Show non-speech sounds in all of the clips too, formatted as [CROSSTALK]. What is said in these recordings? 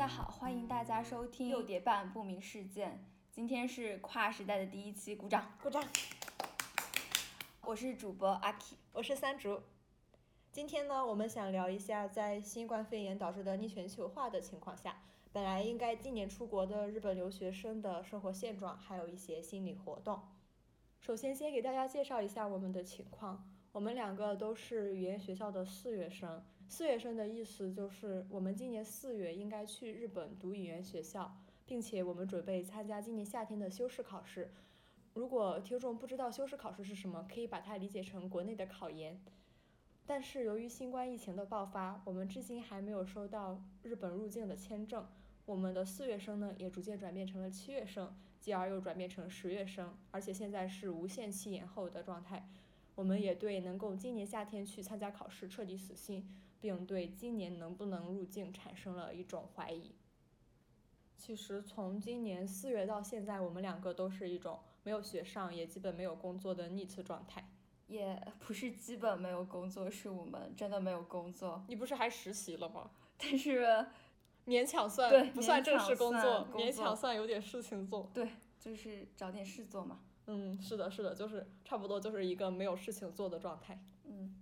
大家好，欢迎大家收听六点半不明事件。今天是跨时代的第一期，鼓掌，鼓掌。我是主播阿 K，我是三竹。今天呢，我们想聊一下在新冠肺炎导致的逆全球化的情况下，本来应该今年出国的日本留学生的生活现状，还有一些心理活动。首先，先给大家介绍一下我们的情况。我们两个都是语言学校的四月生。四月生的意思就是我们今年四月应该去日本读语言学校，并且我们准备参加今年夏天的修士考试。如果听众不知道修士考试是什么，可以把它理解成国内的考研。但是由于新冠疫情的爆发，我们至今还没有收到日本入境的签证。我们的四月生呢，也逐渐转变成了七月生，继而又转变成十月生，而且现在是无限期延后的状态。我们也对能够今年夏天去参加考试彻底死心，并对今年能不能入境产生了一种怀疑。其实从今年四月到现在，我们两个都是一种没有学上，也基本没有工作的逆次状态。也不是基本没有工作，是我们真的没有工作。你不是还实习了吗？但是勉强算，对，不算正式工作，勉强算有点事情做。对，就是找点事做嘛。嗯，是的，是的，就是差不多就是一个没有事情做的状态。嗯，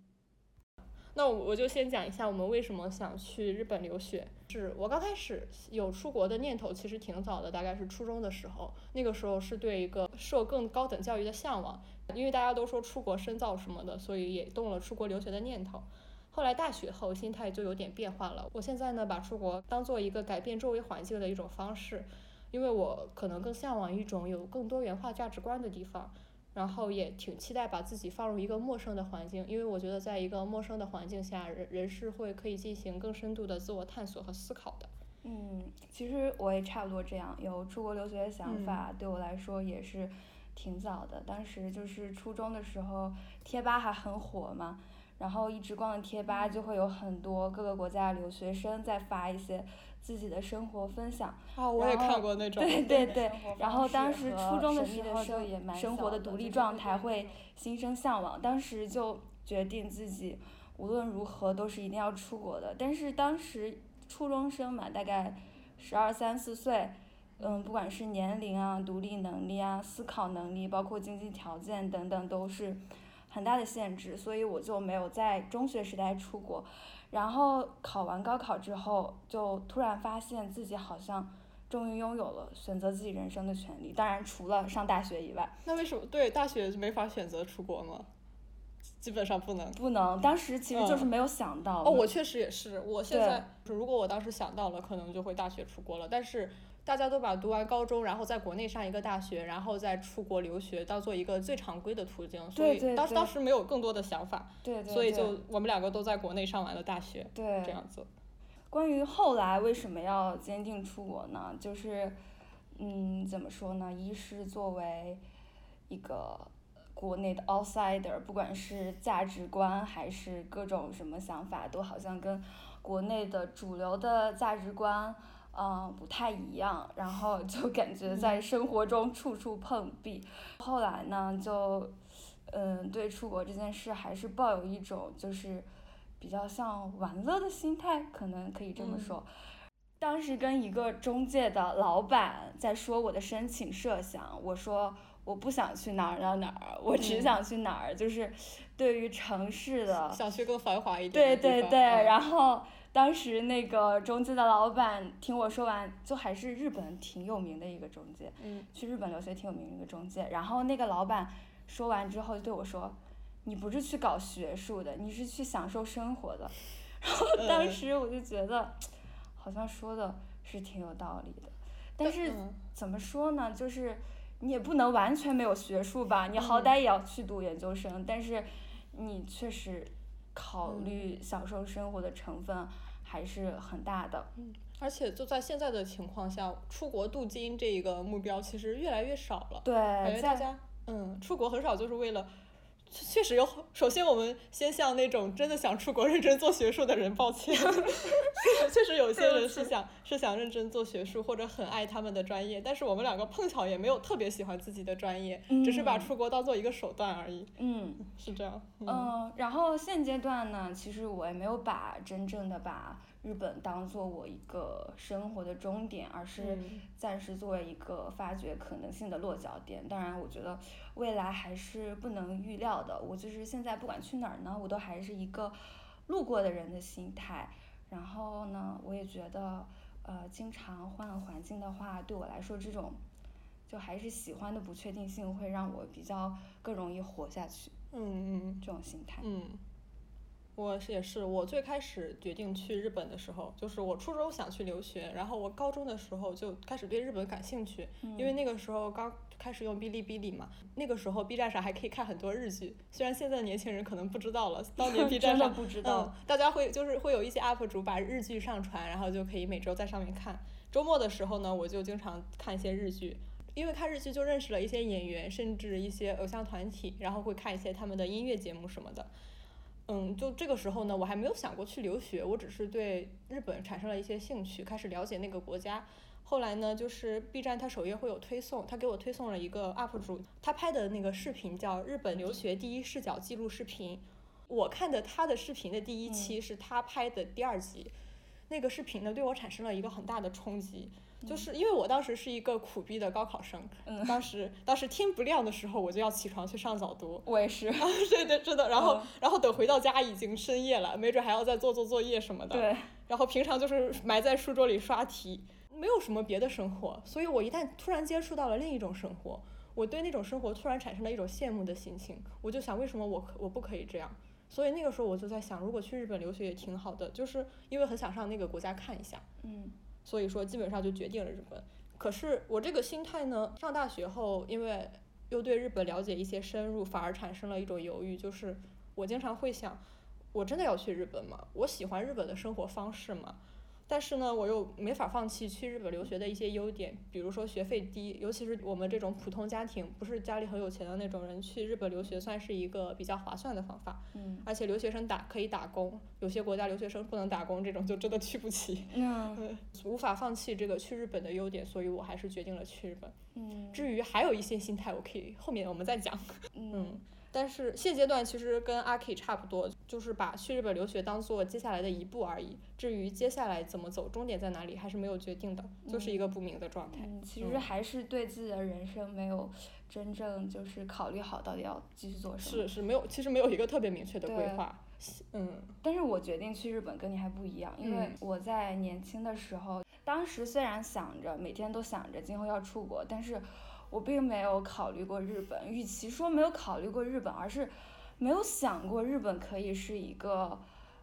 那我就先讲一下我们为什么想去日本留学。是我刚开始有出国的念头，其实挺早的，大概是初中的时候。那个时候是对一个受更高等教育的向往，因为大家都说出国深造什么的，所以也动了出国留学的念头。后来大学后心态就有点变化了。我现在呢，把出国当做一个改变周围环境的一种方式。因为我可能更向往一种有更多元化价值观的地方，然后也挺期待把自己放入一个陌生的环境，因为我觉得在一个陌生的环境下，人人是会可以进行更深度的自我探索和思考的。嗯，其实我也差不多这样，有出国留学的想法，对我来说也是挺早的。当时就是初中的时候，贴吧还很火嘛。然后一直逛贴吧，就会有很多各个国家的留学生在发一些自己的生活分享。啊，我也看过那种。对对对。然后当时初中的时候，就生活的独立状态会心生向往。当时就决定自己无论如何都是一定要出国的。但是当时初中生嘛，大概十二三四岁，嗯，不管是年龄啊、独立能力啊、思考能力，包括经济条件等等，都是。很大的限制，所以我就没有在中学时代出国。然后考完高考之后，就突然发现自己好像终于拥有了选择自己人生的权利。当然，除了上大学以外。那为什么对大学没法选择出国吗？基本上不能。不能，当时其实就是没有想到。哦，我确实也是。我现在如果我当时想到了，可能就会大学出国了。但是。大家都把读完高中，然后在国内上一个大学，然后再出国留学，当做一个最常规的途径。所以当当时没有更多的想法。对对。所以就我们两个都在国内上完了大学。对。这样子。关于后来为什么要坚定出国呢？就是，嗯，怎么说呢？一是作为一个国内的 outsider，不管是价值观还是各种什么想法，都好像跟国内的主流的价值观。嗯，不太一样，然后就感觉在生活中处处碰壁。后来呢，就嗯，对出国这件事还是抱有一种就是比较像玩乐的心态，可能可以这么说。当时跟一个中介的老板在说我的申请设想，我说我不想去哪儿哪儿哪儿，我只想去哪儿，就是对于城市的想去更繁华一点对对对，然后。当时那个中介的老板听我说完，就还是日本挺有名的一个中介，嗯，去日本留学挺有名的一个中介。然后那个老板说完之后就对我说：“你不是去搞学术的，你是去享受生活的。[LAUGHS] ”然后当时我就觉得，好像说的是挺有道理的。但是怎么说呢？就是你也不能完全没有学术吧？你好歹也要去读研究生。但是你确实。考虑享受生活的成分还是很大的。嗯，而且就在现在的情况下，出国镀金这一个目标其实越来越少了。对，感觉大家嗯，出国很少就是为了，确实有。首先，我们先向那种真的想出国认真做学术的人抱歉，[LAUGHS] 确实有有些人是想是想认真做学术或者很爱他们的专业，但是我们两个碰巧也没有特别喜欢自己的专业，只是把嗯出国当做一个手段而已，嗯是这样。嗯嗯，然后现阶段呢，其实我也没有把真正的把日本当做我一个生活的终点，而是嗯暂时作为一个发掘可能性的落脚点。当然，我觉得未来还是不能预料的。我就是现在不管去哪儿呢，我都还是一个路过的人的心态。然后呢，我也觉得，呃，经常换环境的话，对我来说，这种就还是喜欢的不确定性会让我比较更容易活下去。嗯嗯这种心态。嗯，我是也是，我最开始决定去日本的时候，就是我初中想去留学，然后我高中的时候就开始对日本感兴趣，因为那个时候刚开始用哔哩哔哩嘛，那个时候 B 站上还可以看很多日剧，虽然现在年轻人可能不知道了，当年 [LAUGHS] B 站上不知道嗯，大家会就是会有一些 UP 主把日剧上传，然后就可以每周在上面看。周末的时候呢，我就经常看一些日剧，因为看日剧就认识了一些演员，甚至一些偶像团体，然后会看一些他们的音乐节目什么的。嗯，就这个时候呢，我还没有想过去留学，我只是对日本产生了一些兴趣，开始了解那个国家。后来呢，就是 B 站它首页会有推送，他给我推送了一个 UP 主，他拍的那个视频叫《日本留学第一视角记录视频》。我看的他的视频的第一期是他拍的第二集，那个视频呢对我产生了一个很大的冲击，就是因为我当时是一个苦逼的高考生，嗯。当时当时天不亮的时候我就要起床去上早读，我也是。[LAUGHS] 对对是的，然后、嗯。然后等回到家已经深夜了，没准还要再做做作业什么的，对，然后平常就是埋在书桌里刷题，没有什么别的生活，所以我一旦突然接触到了另一种生活，我对那种生活突然产生了一种羡慕的心情，我就想为什么我可我不可以这样？所以那个时候我就在想，如果去日本留学也挺好的，就是因为很想上那个国家看一下，嗯所以说基本上就决定了日本。可是我这个心态呢，上大学后因为又对日本了解一些深入，反而产生了一种犹豫，就是我经常会想，我真的要去日本吗？我喜欢日本的生活方式吗？但是呢，我又没法放弃去日本留学的一些优点，比如说学费低，尤其是我们这种普通家庭，不是家里很有钱的那种人，去日本留学算是一个比较划算的方法。嗯而且留学生打可以打工，有些国家留学生不能打工，这种就真的去不起。[LAUGHS] 嗯无法放弃这个去日本的优点，所以我还是决定了去日本。嗯至于还有一些心态，我可以后面我们再讲。嗯嗯，但是现阶段其实跟阿 K 差不多，就是把去日本留学当做接下来的一步而已。至于接下来怎么走，终点在哪里，还是没有决定的，就是一个不明的状态。嗯，其实还是对自己的人生没有真正就是考虑好到底要继续做什么。是是没有，其实没有一个特别明确的规划。嗯但是我决定去日本跟你还不一样，因为嗯我在年轻的时候，当时虽然想着每天都想着今后要出国，但是我并没有考虑过日本。与其说没有考虑过日本，而是没有想过日本可以是一个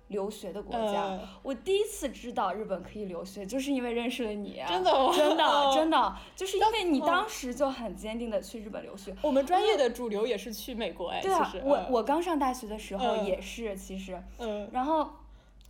留学的国家。呃我第一次知道日本可以留学，就是因为认识了你。真的吗？真的哦 [LAUGHS] 真的，就是因为你哦当时就很坚定的去日本留学。我们专业的主流也是去美国哎，对啊我嗯我刚上大学的时候嗯也是，其实，嗯，然后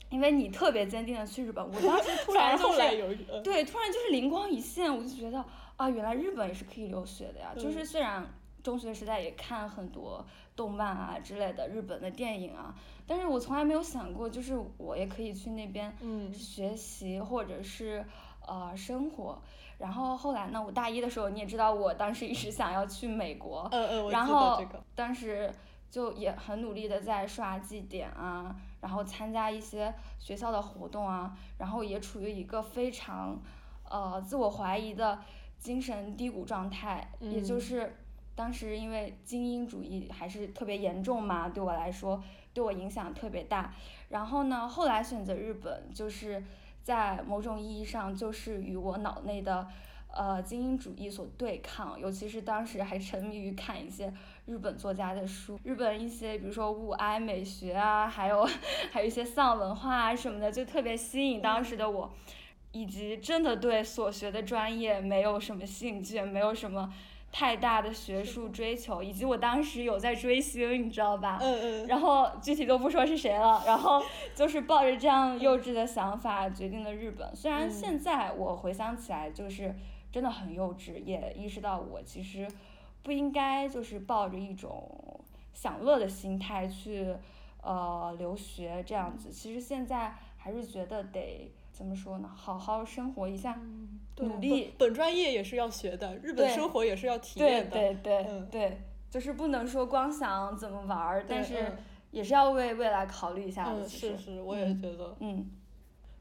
因为你特别坚定的去日本，我当时突 [LAUGHS] 然就是有对，突然就是灵光一现，我就觉得啊，原来日本也是可以留学的呀。就是嗯虽然中学时代也看很多动漫啊之类的日本的电影啊，但是我从来没有想过，就是我也可以去那边嗯学习或者是呃生活。然后后来呢，我大一的时候你也知道，我当时一直想要去美国，嗯嗯，我记得然后这个当时就也很努力的在刷绩点啊，然后参加一些学校的活动啊，然后也处于一个非常呃自我怀疑的精神低谷状态，也就嗯是当时因为精英主义还是特别严重嘛，对我来说对我影响特别大。然后呢，后来选择日本，就是在某种意义上就是与我脑内的呃精英主义所对抗，尤其是当时还沉迷于看一些日本作家的书，日本一些比如说物哀美学啊，还有 [LAUGHS] 还有一些丧文化啊什么的，就特别吸引当时的我，以及真的对所学的专业没有什么兴趣，没有什么太大的学术追求，以及我当时有在追星，你知道吧？嗯嗯然后具体都不说是谁了，然后就是抱着这样幼稚的想法决定了日本。虽然嗯现在我回想起来就是真的很幼稚，也意识到我其实不应该就是抱着一种享乐的心态去呃留学这样子。其实现在还是觉得得怎么说呢？好好生活一下，对努力本本专业也是要学的，日本生活也是要体验的。对对嗯对，就是不能说光想怎么玩儿，但是也是要为未来考虑一下的。是是，我也嗯觉得。嗯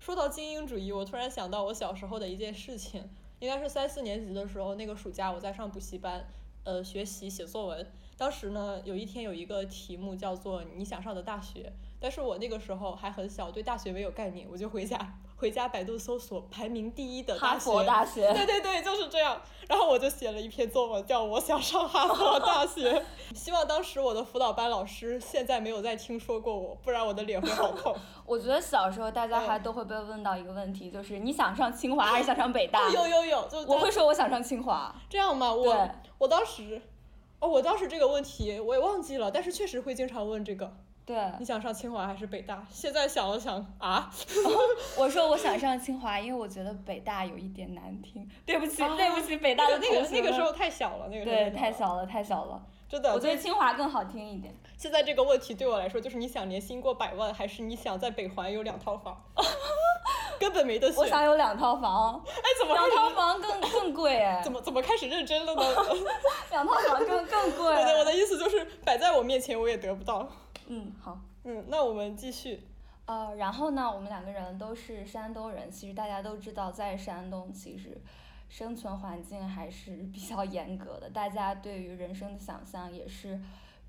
说到精英主义，我突然想到我小时候的一件事情，应该是三四年级的时候，那个暑假我在上补习班，呃，学习写作文。当时呢，有一天有一个题目叫做“你想上的大学”，但是我那个时候还很小，对大学没有概念，我就回家回家百度搜索排名第一的哈大学。佛大学，对对对，就是这样。然后我就写了一篇作文，叫我想上哈佛大学。[LAUGHS] 希望当时我的辅导班老师现在没有再听说过我，不然我的脸会好痛。[LAUGHS] 我觉得小时候大家还嗯都会被问到一个问题，就是你想上清华还是想上北大？有有有，就我会说我想上清华。这样吗？我我当时，哦，我当时这个问题我也忘记了，但是确实会经常问这个，对，你想上清华还是北大？现在想了想啊，我说我想上清华，因为我觉得北大有一点难听。对不起，啊对不起，北大的那个那个时候太小了，那个时候对太小了，太小了。真的。我觉得清华更好听一点。现在这个问题对我来说，就是你想年薪过百万，还是你想在北环有两套房？[LAUGHS] 根本没得选。我想有两套房，哎，怎么两套房更更贵哎怎，么怎么开始认真了呢？[LAUGHS] 两套房更更贵。我的我的意思就是摆在我面前我也得不到。嗯，好。嗯，那我们继续。呃，然后呢，我们两个人都是山东人，其实大家都知道，在山东其实生存环境还是比较严格的，大家对于人生的想象也是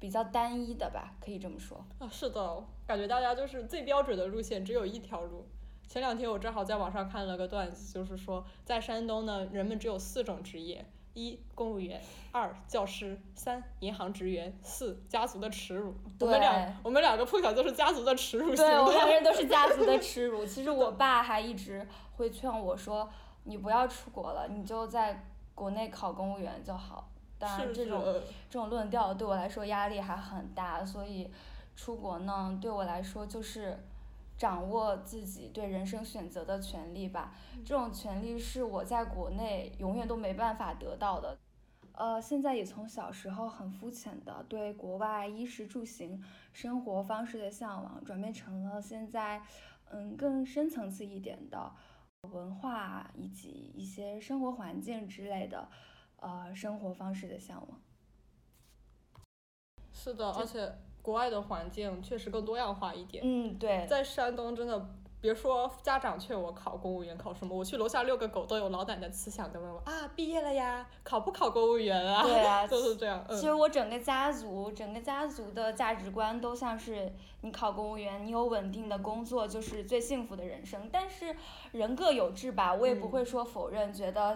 比较单一的吧，可以这么说。啊，是的，感觉大家就是最标准的路线只有一条路。前两天我正好在网上看了个段子，就是说在山东呢，人们只有四种职业：一公务员，二教师，三银行职员，四家族的耻辱。我们对两我们两个碰巧就是家族的耻辱对，我们两个。人都是 [LAUGHS] 家族的耻辱。其实我爸还一直会劝我说，你不要出国了，你就在国内考公务员就好。当然，这种呃这种论调对我来说压力还很大，所以出国呢，对我来说就是掌握自己对人生选择的权利吧。这种权利是我在国内永远都没办法得到的。呃，现在也从小时候很肤浅的对国外衣食住行、生活方式的向往，转变成了现在嗯更深层次一点的文化以及一些生活环境之类的呃生活方式的向往。是的，而且国外的环境确实更多样化一点。嗯，对，在山东真的，别说家长劝我考公务员考什么，我去楼下遛个狗都有老奶奶慈祥的问我啊，毕业了呀，考不考公务员啊？对啊 [LAUGHS] 就是这样。嗯其实我整个家族，整个家族的价值观都像是你考公务员，你有稳定的工作就是最幸福的人生。但是人各有志吧，我也不嗯会说否认，觉得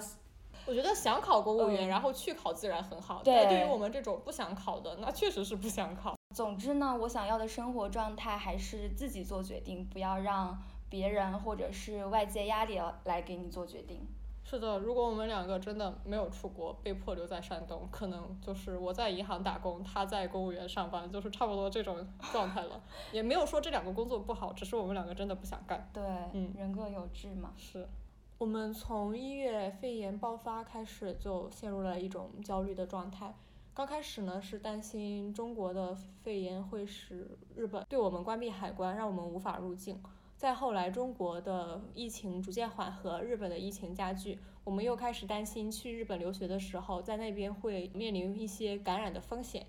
我觉得想考公务员，嗯然后去考自然很好。对但对于我们这种不想考的，那确实是不想考。总之呢，我想要的生活状态还是自己做决定，不要让别人或者是外界压力来给你做决定。是的，如果我们两个真的没有出国，被迫留在山东，可能就是我在银行打工，他在公务员上班，就是差不多这种状态了。[LAUGHS] 也没有说这两个工作不好，只是我们两个真的不想干。对，嗯人各有志嘛。是，我们从一月肺炎爆发开始就陷入了一种焦虑的状态。刚开始呢是担心中国的肺炎会使日本对我们关闭海关，让我们无法入境。再后来，中国的疫情逐渐缓和，日本的疫情加剧，我们又开始担心去日本留学的时候，在那边会面临一些感染的风险。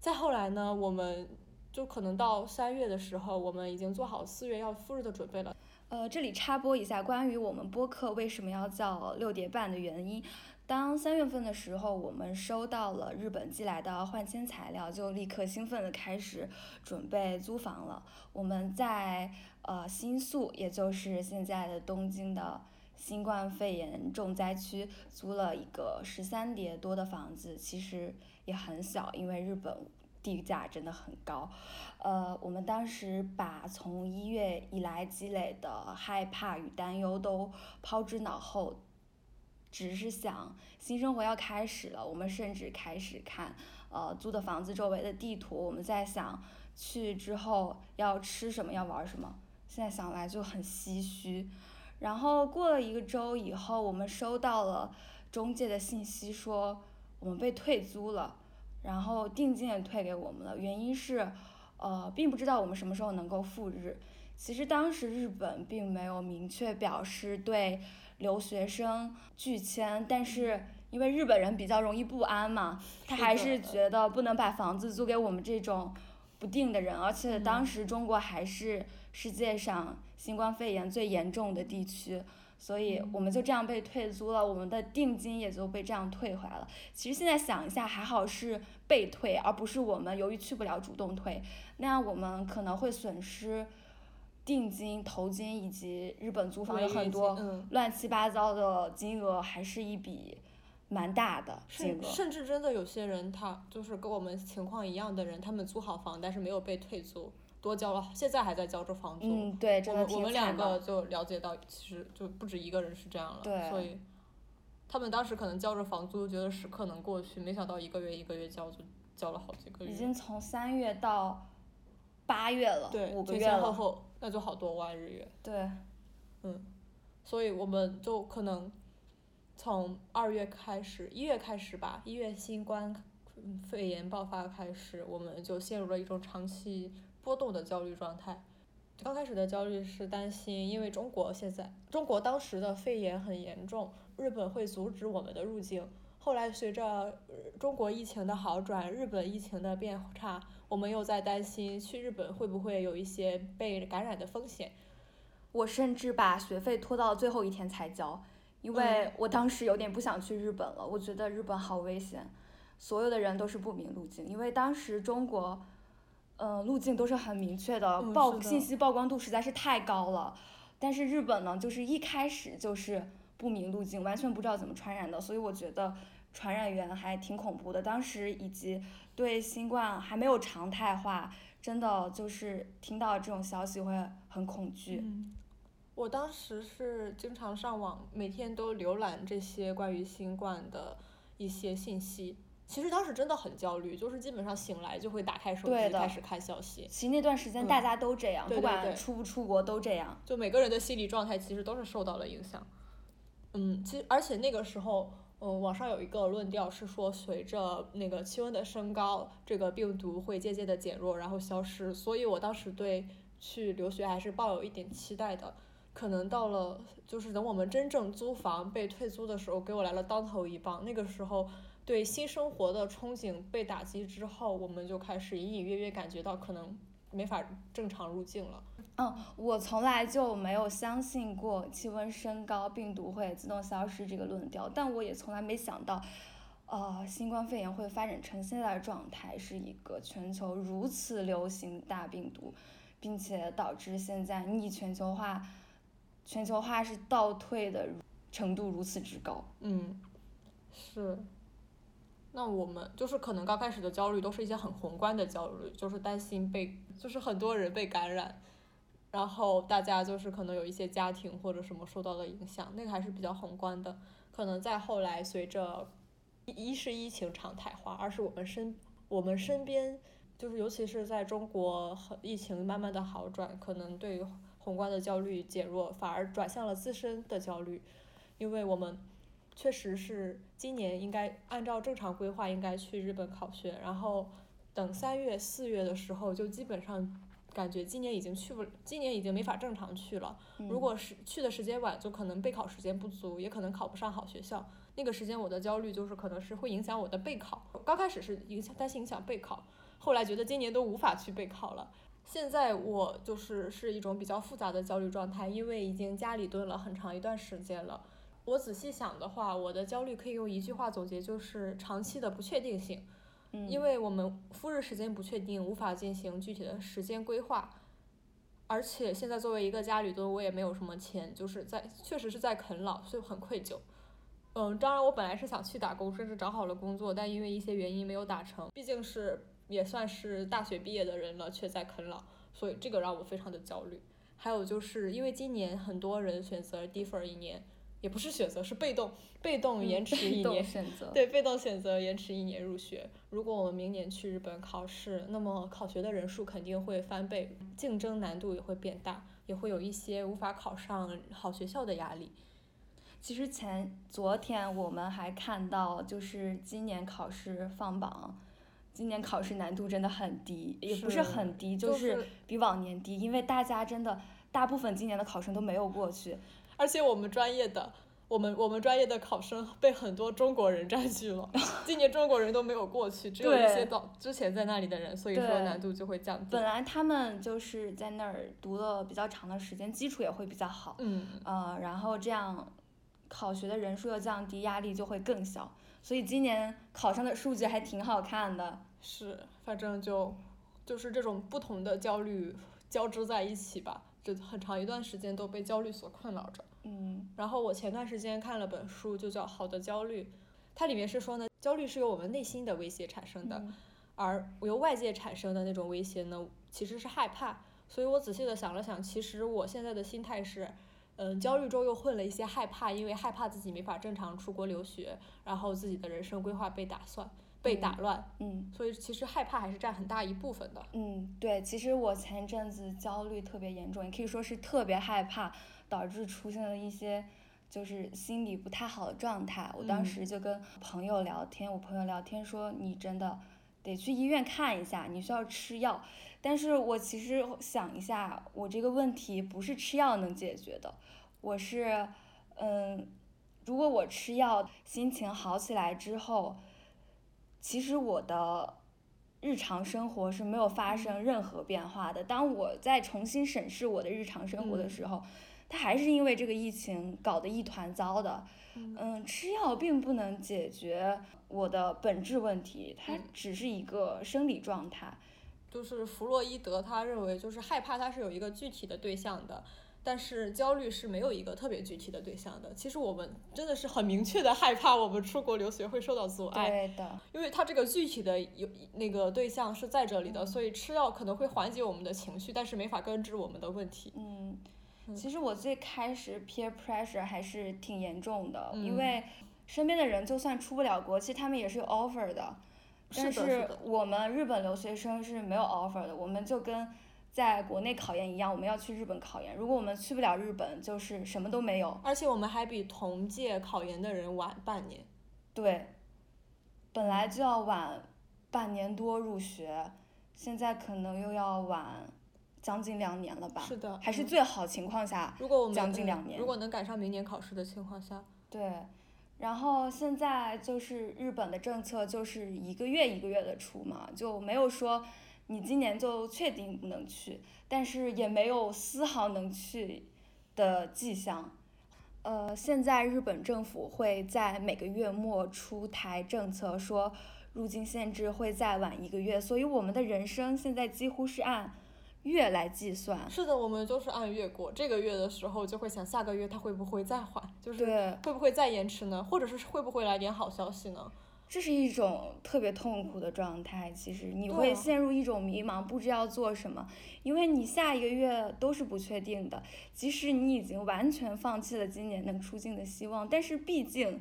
再后来呢，我们就可能到三月的时候，我们已经做好四月要赴日的准备了。呃，这里插播一下关于我们播客为什么要叫六叠半的原因。当三月份的时候，我们收到了日本寄来的换签材料，就立刻兴奋的开始准备租房了。我们在呃新宿，也就是现在的东京的新冠肺炎重灾区，租了一个十三叠多的房子，其实也很小，因为日本地价真的很高。呃，我们当时把从一月以来积累的害怕与担忧都抛之脑后，只是想新生活要开始了。我们甚至开始看呃租的房子周围的地图，我们在想去之后要吃什么，要玩什么。现在想来就很唏嘘。然后过了一个周以后，我们收到了中介的信息说我们被退租了，然后定金也退给我们了，原因是。呃，并不知道我们什么时候能够赴日。其实当时日本并没有明确表示对留学生拒签，但是因为日本人比较容易不安嘛，他还是觉得不能把房子租给我们这种不定的人，而且当时中国还是世界上新冠肺炎最严重的地区。所以我们就这样被退租了，我们的定金也就被这样退回来了。其实现在想一下，还好是被退，而不是我们由于去不了主动退，那样我们可能会损失定金、头金以及日本租房有很多乱七八糟的金额，还是一笔蛮大的金额。甚至真的有些人，他就是跟我们情况一样的人，他们租好房，但是没有被退租。多交了，现在还在交着房租。嗯，对，我们我们两个就了解到，其实就不止一个人是这样了。对。所以，他们当时可能交着房租，觉得时刻能过去，没想到一个月一个月交，就交了好几个月。已经从三月到八月了，五个月前前后后，那就好多万日元。对。嗯，所以我们就可能从二月开始，一月开始吧，一月新冠肺炎爆发开始，我们就陷入了一种长期。波动的焦虑状态，刚开始的焦虑是担心，因为中国现在中国当时的肺炎很严重，日本会阻止我们的入境。后来随着中国疫情的好转，日本疫情的变差，我们又在担心去日本会不会有一些被感染的风险。我甚至把学费拖到最后一天才交，因为我当时有点不想去日本了，我觉得日本好危险，所有的人都是不明路径，因为当时中国。嗯，路径都是很明确的，曝信息曝光度实在是太高了。但是日本呢，就是一开始就是不明路径，完全不知道怎么传染的，所以我觉得传染源还挺恐怖的。当时以及对新冠还没有常态化，真的就是听到这种消息会很恐惧。我当时是经常上网，每天都浏览这些关于新冠的一些信息。其实当时真的很焦虑，就是基本上醒来就会打开手机开始看消息。其实那段时间大家都这样，不管出不出国都这样。就每个人的心理状态其实都是受到了影响。嗯，其实而且那个时候，嗯，网上有一个论调是说，随着那个气温的升高，这个病毒会渐渐的减弱，然后消失。所以我当时对去留学还是抱有一点期待的。可能到了，就是等我们真正租房被退租的时候，给我来了当头一棒。那个时候。对新生活的憧憬被打击之后，我们就开始隐隐约约感觉到可能没法正常入境了。嗯，我从来就没有相信过气温升高病毒会自动消失这个论调，但我也从来没想到，呃，新冠肺炎会发展成现在的状态，是一个全球如此流行大病毒，并且导致现在逆全球化，全球化是倒退的程度如此之高。嗯，是。那我们就是可能刚开始的焦虑都是一些很宏观的焦虑，就是担心被，就是很多人被感染，然后大家就是可能有一些家庭或者什么受到了影响，那个还是比较宏观的。可能再后来随着一是疫情常态化，二是我们身我们身边就是尤其是在中国疫情慢慢的好转，可能对宏观的焦虑减弱，反而转向了自身的焦虑，因为我们。确实是今年应该按照正常规划应该去日本考学，然后等三月四月的时候就基本上感觉今年已经去不，今年已经没法正常去了。如果是去的时间晚，就可能备考时间不足，也可能考不上好学校。那个时间我的焦虑就是可能是会影响我的备考。刚开始是影响担心影响备考，后来觉得今年都无法去备考了。现在我就是是一种比较复杂的焦虑状态，因为已经家里蹲了很长一段时间了。我仔细想的话，我的焦虑可以用一句话总结，就是长期的不确定性。嗯，因为我们赴日时间不确定，无法进行具体的时间规划。而且现在作为一个家里蹲，我也没有什么钱，就是在确实是在啃老，所以很愧疚。嗯，当然我本来是想去打工，甚至找好了工作，但因为一些原因没有打成。毕竟是也算是大学毕业的人了，却在啃老，所以这个让我非常的焦虑。还有就是因为今年很多人选择 defer 一年。也不是选择，是被动，被动延迟一年，对，被动选择延迟一年入学。如果我们明年去日本考试，那么考学的人数肯定会翻倍，竞争难度也会变大，也会有一些无法考上好学校的压力。其实前昨天我们还看到，就是今年考试放榜，今年考试难度真的很低，也不是是很低，就就是是比往年低，因为大家真的大部分今年的考生都没有过去。而且我们专业的，我们我们专业的考生被很多中国人占据了，[LAUGHS] 今年中国人都没有过去，只有一些早之前在那里的人，所以说难度就会降低本。来他们就是在那儿读了比较长的时间，基础也会比较好，嗯，呃，然后这样考学的人数又降低，压力就会更小。所以今年考上的数据还挺好看的。是，反正就就是这种不同的焦虑交织在一起吧，这很长一段时间都被焦虑所困扰着。嗯然后我前段时间看了本书，就叫《好的焦虑》，它里面是说呢，焦虑是由我们内心的威胁产生的，嗯而由外界产生的那种威胁呢，其实是害怕。所以我仔细的想了想，其实我现在的心态是，嗯，焦虑中又混了一些害怕，因为害怕自己没法正常出国留学，然后自己的人生规划被打算、被打乱，嗯所以其实害怕还是占很大一部分的。嗯，对，其实我前阵子焦虑特别严重，也可以说是特别害怕，导致出现了一些就是心理不太好的状态。我当嗯时就跟朋友聊天，我朋友聊天说你真的得去医院看一下，你需要吃药。但是我其实想一下，我这个问题不是吃药能解决的，我是嗯，如果我吃药，心情好起来之后，其实我的日常生活是没有发生任何变化的。当我在重新审视我的日常生活的嗯时候，它还是因为这个疫情搞得一团糟的。嗯，吃药并不能解决我的本质问题，它嗯只是一个生理状态。就是弗洛伊德他认为，就是害怕它是有一个具体的对象的，但是焦虑是没有一个特别具体的对象的。其实我们真的是很明确的害怕我们出国留学会受到阻碍，对的，因为它这个具体的有那个对象是在这里的，所以吃药可能会缓解我们的情绪，但是没法根治我们的问题。嗯，嗯其实我最开始 peer pressure 还是挺严重的，因嗯为身边的人就算出不了国，其实他们也是有 offer 的，但是我们日本留学生是没有 offer 的，我们就跟在国内考研一样，我们要去日本考研，如果我们去不了日本，就是什么都没有。而且我们还比同届考研的人晚半年。对，本来就要晚半年多入学，现在可能又要晚将近两年了吧？是的还是嗯最好情况下，如果我们将近嗯两年如果能赶上明年考试的情况下，对。然后现在就是日本的政策就是一个月一个月的出嘛，就没有说你今年就确定不能去，但是也没有丝毫能去的迹象。呃，现在日本政府会在每个月末出台政策，说入境限制会再晚一个月，所以我们的人生现在几乎是按月来计算。是的，我们就是按月过。这个月的时候就会想，下个月它会不会再缓，就是，会不会再延迟呢？或者是会不会来点好消息呢？这是一种特别痛苦的状态，其实你会陷入一种迷茫，不知道做什么，因为你下一个月都是不确定的。即使你已经完全放弃了今年能出境的希望，但是毕竟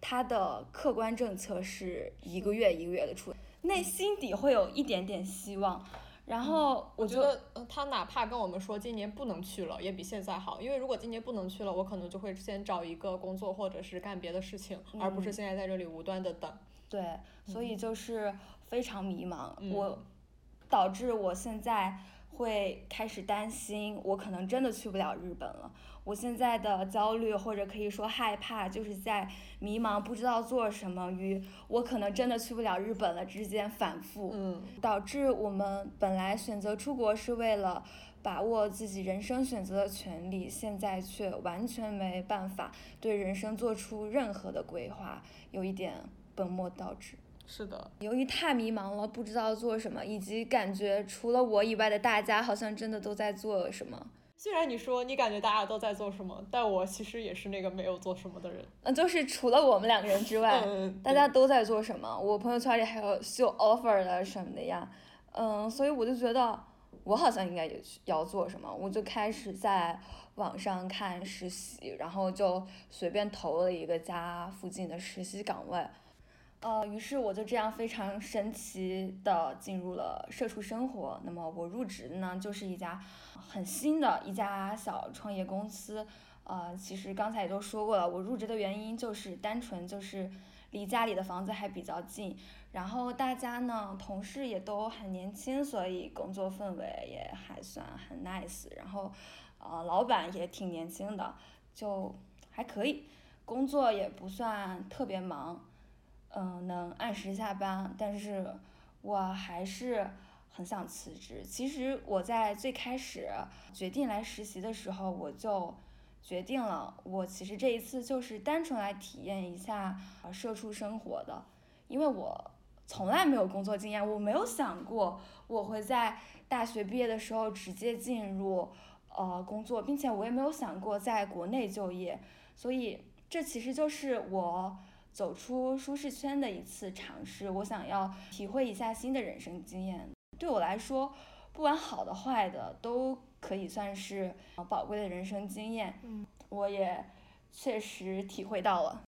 它的客观政策是一个月一个月的出，内心底会有一点点希望。然后嗯我觉得，呃，他哪怕跟我们说今年不能去了，也比现在好。因为如果今年不能去了，我可能就会先找一个工作，或者是干别的事情，而不是嗯现在在这里无端的等。对，所以就是非常迷茫。嗯我导致我现在会开始担心，我可能真的去不了日本了。我现在的焦虑或者可以说害怕，就是在迷茫不知道做什么与我可能真的去不了日本了之间反复，嗯，导致我们本来选择出国是为了。把握自己人生选择的权利，现在却完全没办法对人生做出任何的规划，有一点本末倒置。是的，由于太迷茫了，不知道做什么，以及感觉除了我以外的大家好像真的都在做什么，虽然你说你感觉大家都在做什么，但我其实也是那个没有做什么的人。嗯，就是除了我们两个人之外，嗯，大家都在做什么。我朋友圈里还有秀 offer 的什么的呀，嗯，所以我就觉得我好像应该也要做什么，我就开始在网上看实习，然后就随便投了一个家附近的实习岗位。呃，于是我就这样非常神奇的进入了社畜生活。那么我入职呢，就是一家很新的一家小创业公司。呃，其实刚才也都说过了，我入职的原因就是单纯就是离家里的房子还比较近，然后大家呢同事也都很年轻，所以工作氛围也还算很 nice。然后，呃，老板也挺年轻的，就还可以，工作也不算特别忙，嗯，能按时下班，但是我还是。很想辞职。其实我在最开始决定来实习的时候，我就决定了，我其实这一次就是单纯来体验一下社畜生活的，因为我从来没有工作经验，我没有想过我会在大学毕业的时候直接进入呃工作，并且我也没有想过在国内就业，所以这其实就是我走出舒适圈的一次尝试。我想要体会一下新的人生经验。对我来说，不管好的坏的，都可以算是宝贵的人生经验。嗯，我也确实体会到了。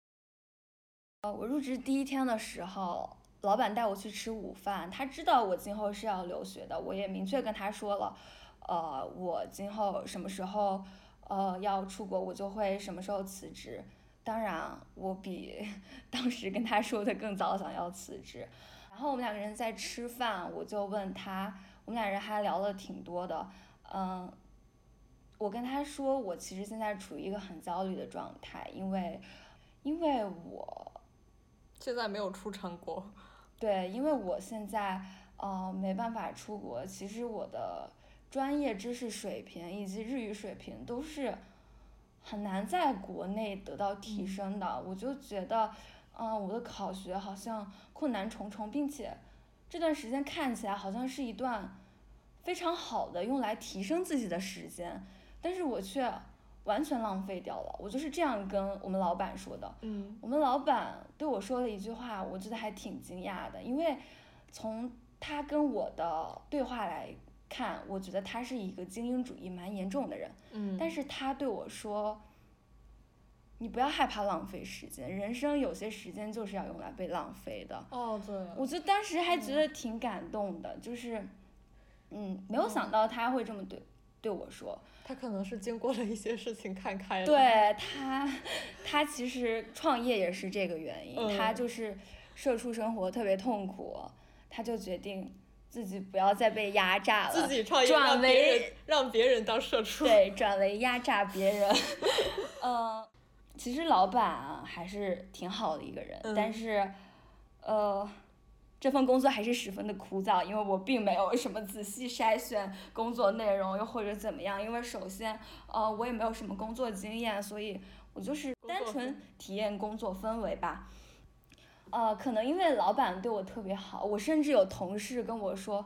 呃，我入职第一天的时候，老板带我去吃午饭，他知道我今后是要留学的，我也明确跟他说了，呃，我今后什么时候呃要出国，我就会什么时候辞职。当然，我比 [LAUGHS] 当时跟他说的更早想要辞职。然后我们两个人在吃饭，我就问他，我们俩人还聊了挺多的，嗯，我跟他说，我其实现在处于一个很焦虑的状态，因为，因为我现在没有出成果，[LAUGHS] 对，因为我现在呃没办法出国，其实我的专业知识水平以及日语水平都是很难在国内得到提升的，我就觉得。嗯，我的考学好像困难重重，并且这段时间看起来好像是一段非常好的用来提升自己的时间，但是我却完全浪费掉了。我就是这样跟我们老板说的。嗯。我们老板对我说了一句话，我觉得还挺惊讶的，因为从他跟我的对话来看，我觉得他是一个精英主义蛮严重的人。嗯。但是他对我说。你不要害怕浪费时间，人生有些时间就是要用来被浪费的。哦，对。我就当时还觉得挺感动的，就是，嗯，没有想到他会这么对对我说。他可能是经过了一些事情看开了。对他，他其实创业也是这个原因，他就是社畜生活特别痛苦，他就决定自己不要再被压榨了，自己创业转为让别人当社畜。对，转为压榨别人，[LAUGHS] 嗯。其实老板啊还是挺好的一个人，但是，呃，这份工作还是十分的枯燥，因为我并没有什么仔细筛选工作内容，又或者怎么样。因为首先，呃，我也没有什么工作经验，所以我就是单纯体验工作氛围吧。呃，可能因为老板对我特别好，我甚至有同事跟我说：“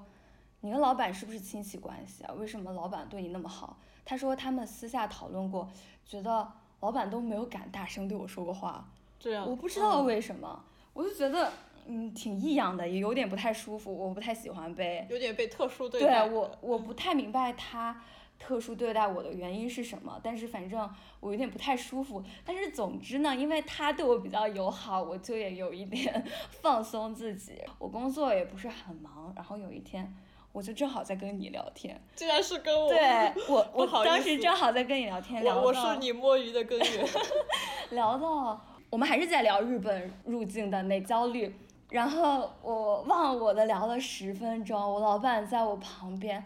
你跟老板是不是亲戚关系啊？为什么老板对你那么好？”他说他们私下讨论过，觉得。老板都没有敢大声对我说过话，这样我不知道为什么，我就觉得嗯挺异样的，也有点不太舒服，我不太喜欢被有点被特殊对待。对我我不太明白他特殊对待我的原因是什么，但是反正我有点不太舒服。但是总之呢，因为他对我比较友好，我就也有一点 [LAUGHS] 放松自己。我工作也不是很忙，然后有一天。我就正好在跟你聊天，竟然是跟我，对我 [LAUGHS] 我当时正好在跟你聊天，聊到我是你摸鱼的根源，[LAUGHS] 聊到我们还是在聊日本入境的那焦虑，然后我忘我的聊了十分钟，我老板在我旁边，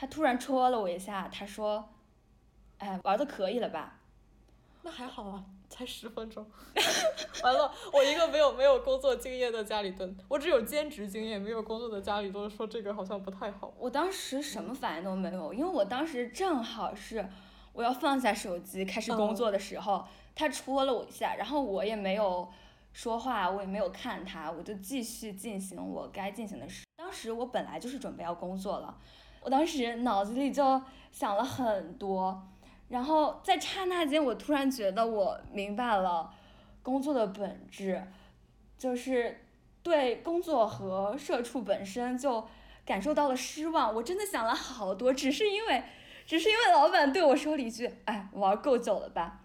他突然戳了我一下，他说，哎，玩的可以了吧？那还好啊。才十分钟，[LAUGHS] 完了，我一个没有没有工作经验的家里蹲，我只有兼职经验，没有工作的家里蹲说这个好像不太好。我当时什么反应都没有，因为我当时正好是我要放下手机开始工作的时候，他戳了我一下，然后我也没有说话，我也没有看他，我就继续进行我该进行的事。当时我本来就是准备要工作了，我当时脑子里就想了很多。然后在刹那间，我突然觉得我明白了工作的本质，就是对工作和社畜本身就感受到了失望。我真的想了好多，只是因为，只是因为老板对我说了一句：“哎，玩够久了吧？”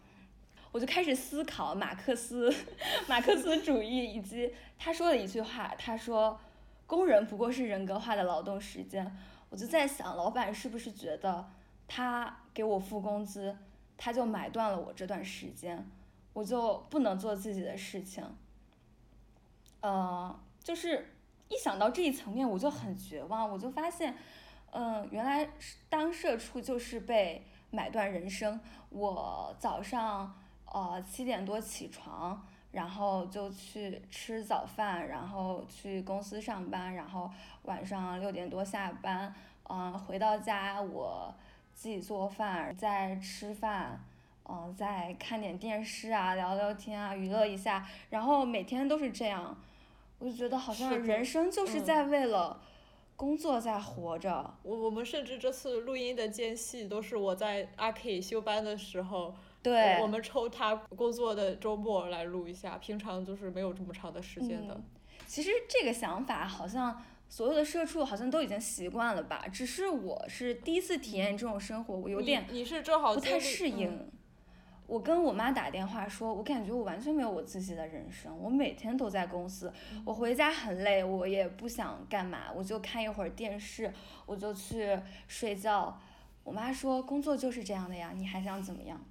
我就开始思考马克思，[LAUGHS] 马克思主义以及他说的一句话，他说：“工人不过是人格化的劳动时间。”我就在想，老板是不是觉得？他给我付工资，他就买断了我这段时间，我就不能做自己的事情。呃，就是一想到这一层面，我就很绝望，我就发现，嗯、原来当社畜就是被买断人生。我早上呃七点多起床，然后就去吃早饭，然后去公司上班，然后晚上六点多下班，嗯、回到家我自己做饭，再吃饭。嗯、再看点电视啊，聊聊天啊，娱乐一下，然后每天都是这样，我就觉得好像人生就是嗯在为了工作在活着。我我们甚至这次录音的间隙都是我在阿 K 休班的时候，对，我们抽他工作的周末来录一下，平常就是没有这么长的时间的。嗯其实这个想法好像所有的社畜好像都已经习惯了吧，只是我是第一次体验这种生活，我有点你是正好不太适应。我跟我妈打电话说，我感觉我完全没有我自己的人生，我每天都在公司，我回家很累，我也不想干嘛，我就看一会儿电视，我就去睡觉。我妈说，工作就是这样的呀，你还想怎么样？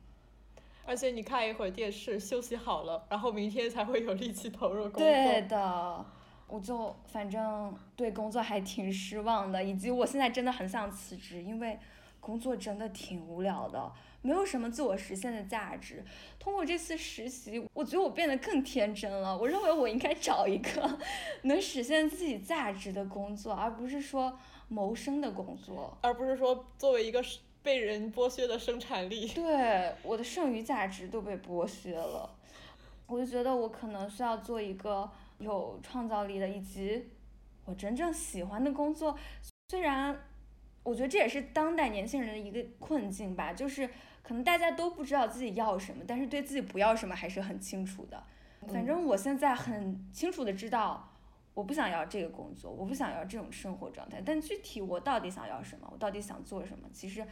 而且你看一会儿电视，休息好了，然后明天才会有力气投入工作。对的，我就反正对工作还挺失望的，以及我现在真的很想辞职，因为工作真的挺无聊的，没有什么自我实现的价值。通过这次实习，我觉得我变得更天真了。我认为我应该找一个能实现自己价值的工作，而不是说谋生的工作。而不是说作为一个是被人剥削的生产力。[LAUGHS] 对，我的剩余价值都被剥削了，我就觉得我可能需要做一个有创造力的，以及我真正喜欢的工作。虽然我觉得这也是当代年轻人的一个困境吧，就是可能大家都不知道自己要什么，但是对自己不要什么还是很清楚的。反正我现在很清楚的知道。我不想要这个工作，我不想要这种生活状态，但具体我到底想要什么，我到底想做什么，其实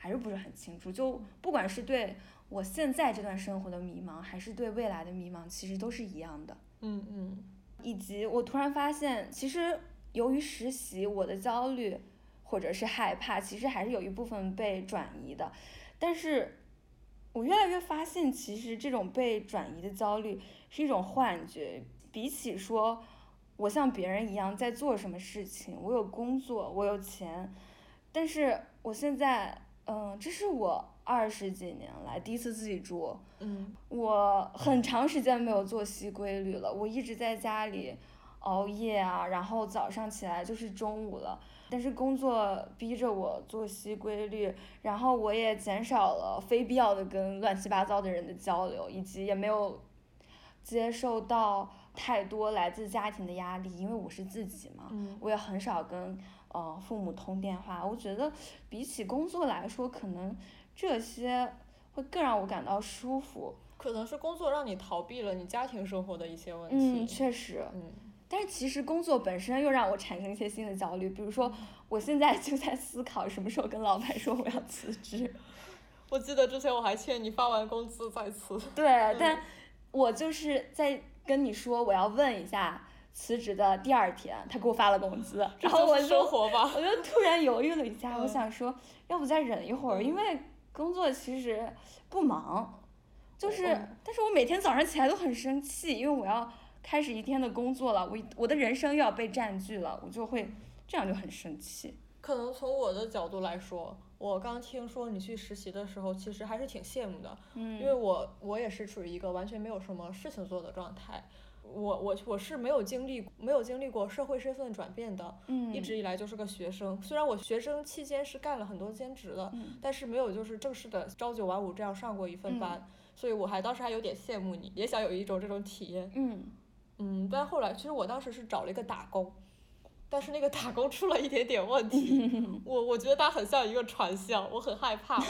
还是不是很清楚。就不管是对我现在这段生活的迷茫，还是对未来的迷茫，其实都是一样的。嗯嗯以及我突然发现，其实由于实习，我的焦虑或者是害怕，其实还是有一部分被转移的。但是，我越来越发现，其实这种被转移的焦虑是一种幻觉。比起说我像别人一样在做什么事情，我有工作，我有钱，但是我现在，嗯，这是我二十几年来第一次自己住。嗯我很长时间没有作息规律了，我一直在家里熬夜啊，然后早上起来就是中午了。但是工作逼着我作息规律，然后我也减少了非必要的跟乱七八糟的人的交流，以及也没有接受到太多来自家庭的压力，因为我是自己嘛，嗯我也很少跟呃父母通电话。我觉得比起工作来说，可能这些会更让我感到舒服。可能是工作让你逃避了你家庭生活的一些问嗯，题。确实。嗯但是其实工作本身又让我产生一些新的焦虑，比如说我现在就在思考什么时候跟老板说我要辞职。[LAUGHS] 我记得之前我还劝你发完工资再辞。对，但我就是在跟你说我要问一下辞职的第二天，他给我发了工资，[LAUGHS] 然后我就生活吧。[LAUGHS] 我就突然犹豫了一下，我嗯想说要不再忍一会儿，因为工作其实不忙，就是嗯但是我每天早上起来都很生气，因为我要开始一天的工作了，我我的人生又要被占据了，我就会这样就很生气。可能从我的角度来说，我刚听说你去实习的时候，其实还是挺羡慕的，因为嗯我我也是处于一个完全没有什么事情做的状态。我我我是没有经历没有经历过社会身份转变的，嗯，一直以来就是个学生。虽然我学生期间是干了很多兼职的，嗯但是没有就是正式的朝九晚五这样上过一份班，所以我还当时还有点羡慕你，也想有一种这种体验。嗯嗯，但后来其实我当时是找了一个打工，但是那个打工出了一点点问题，[LAUGHS] 我我觉得它很像一个传销，我很害怕，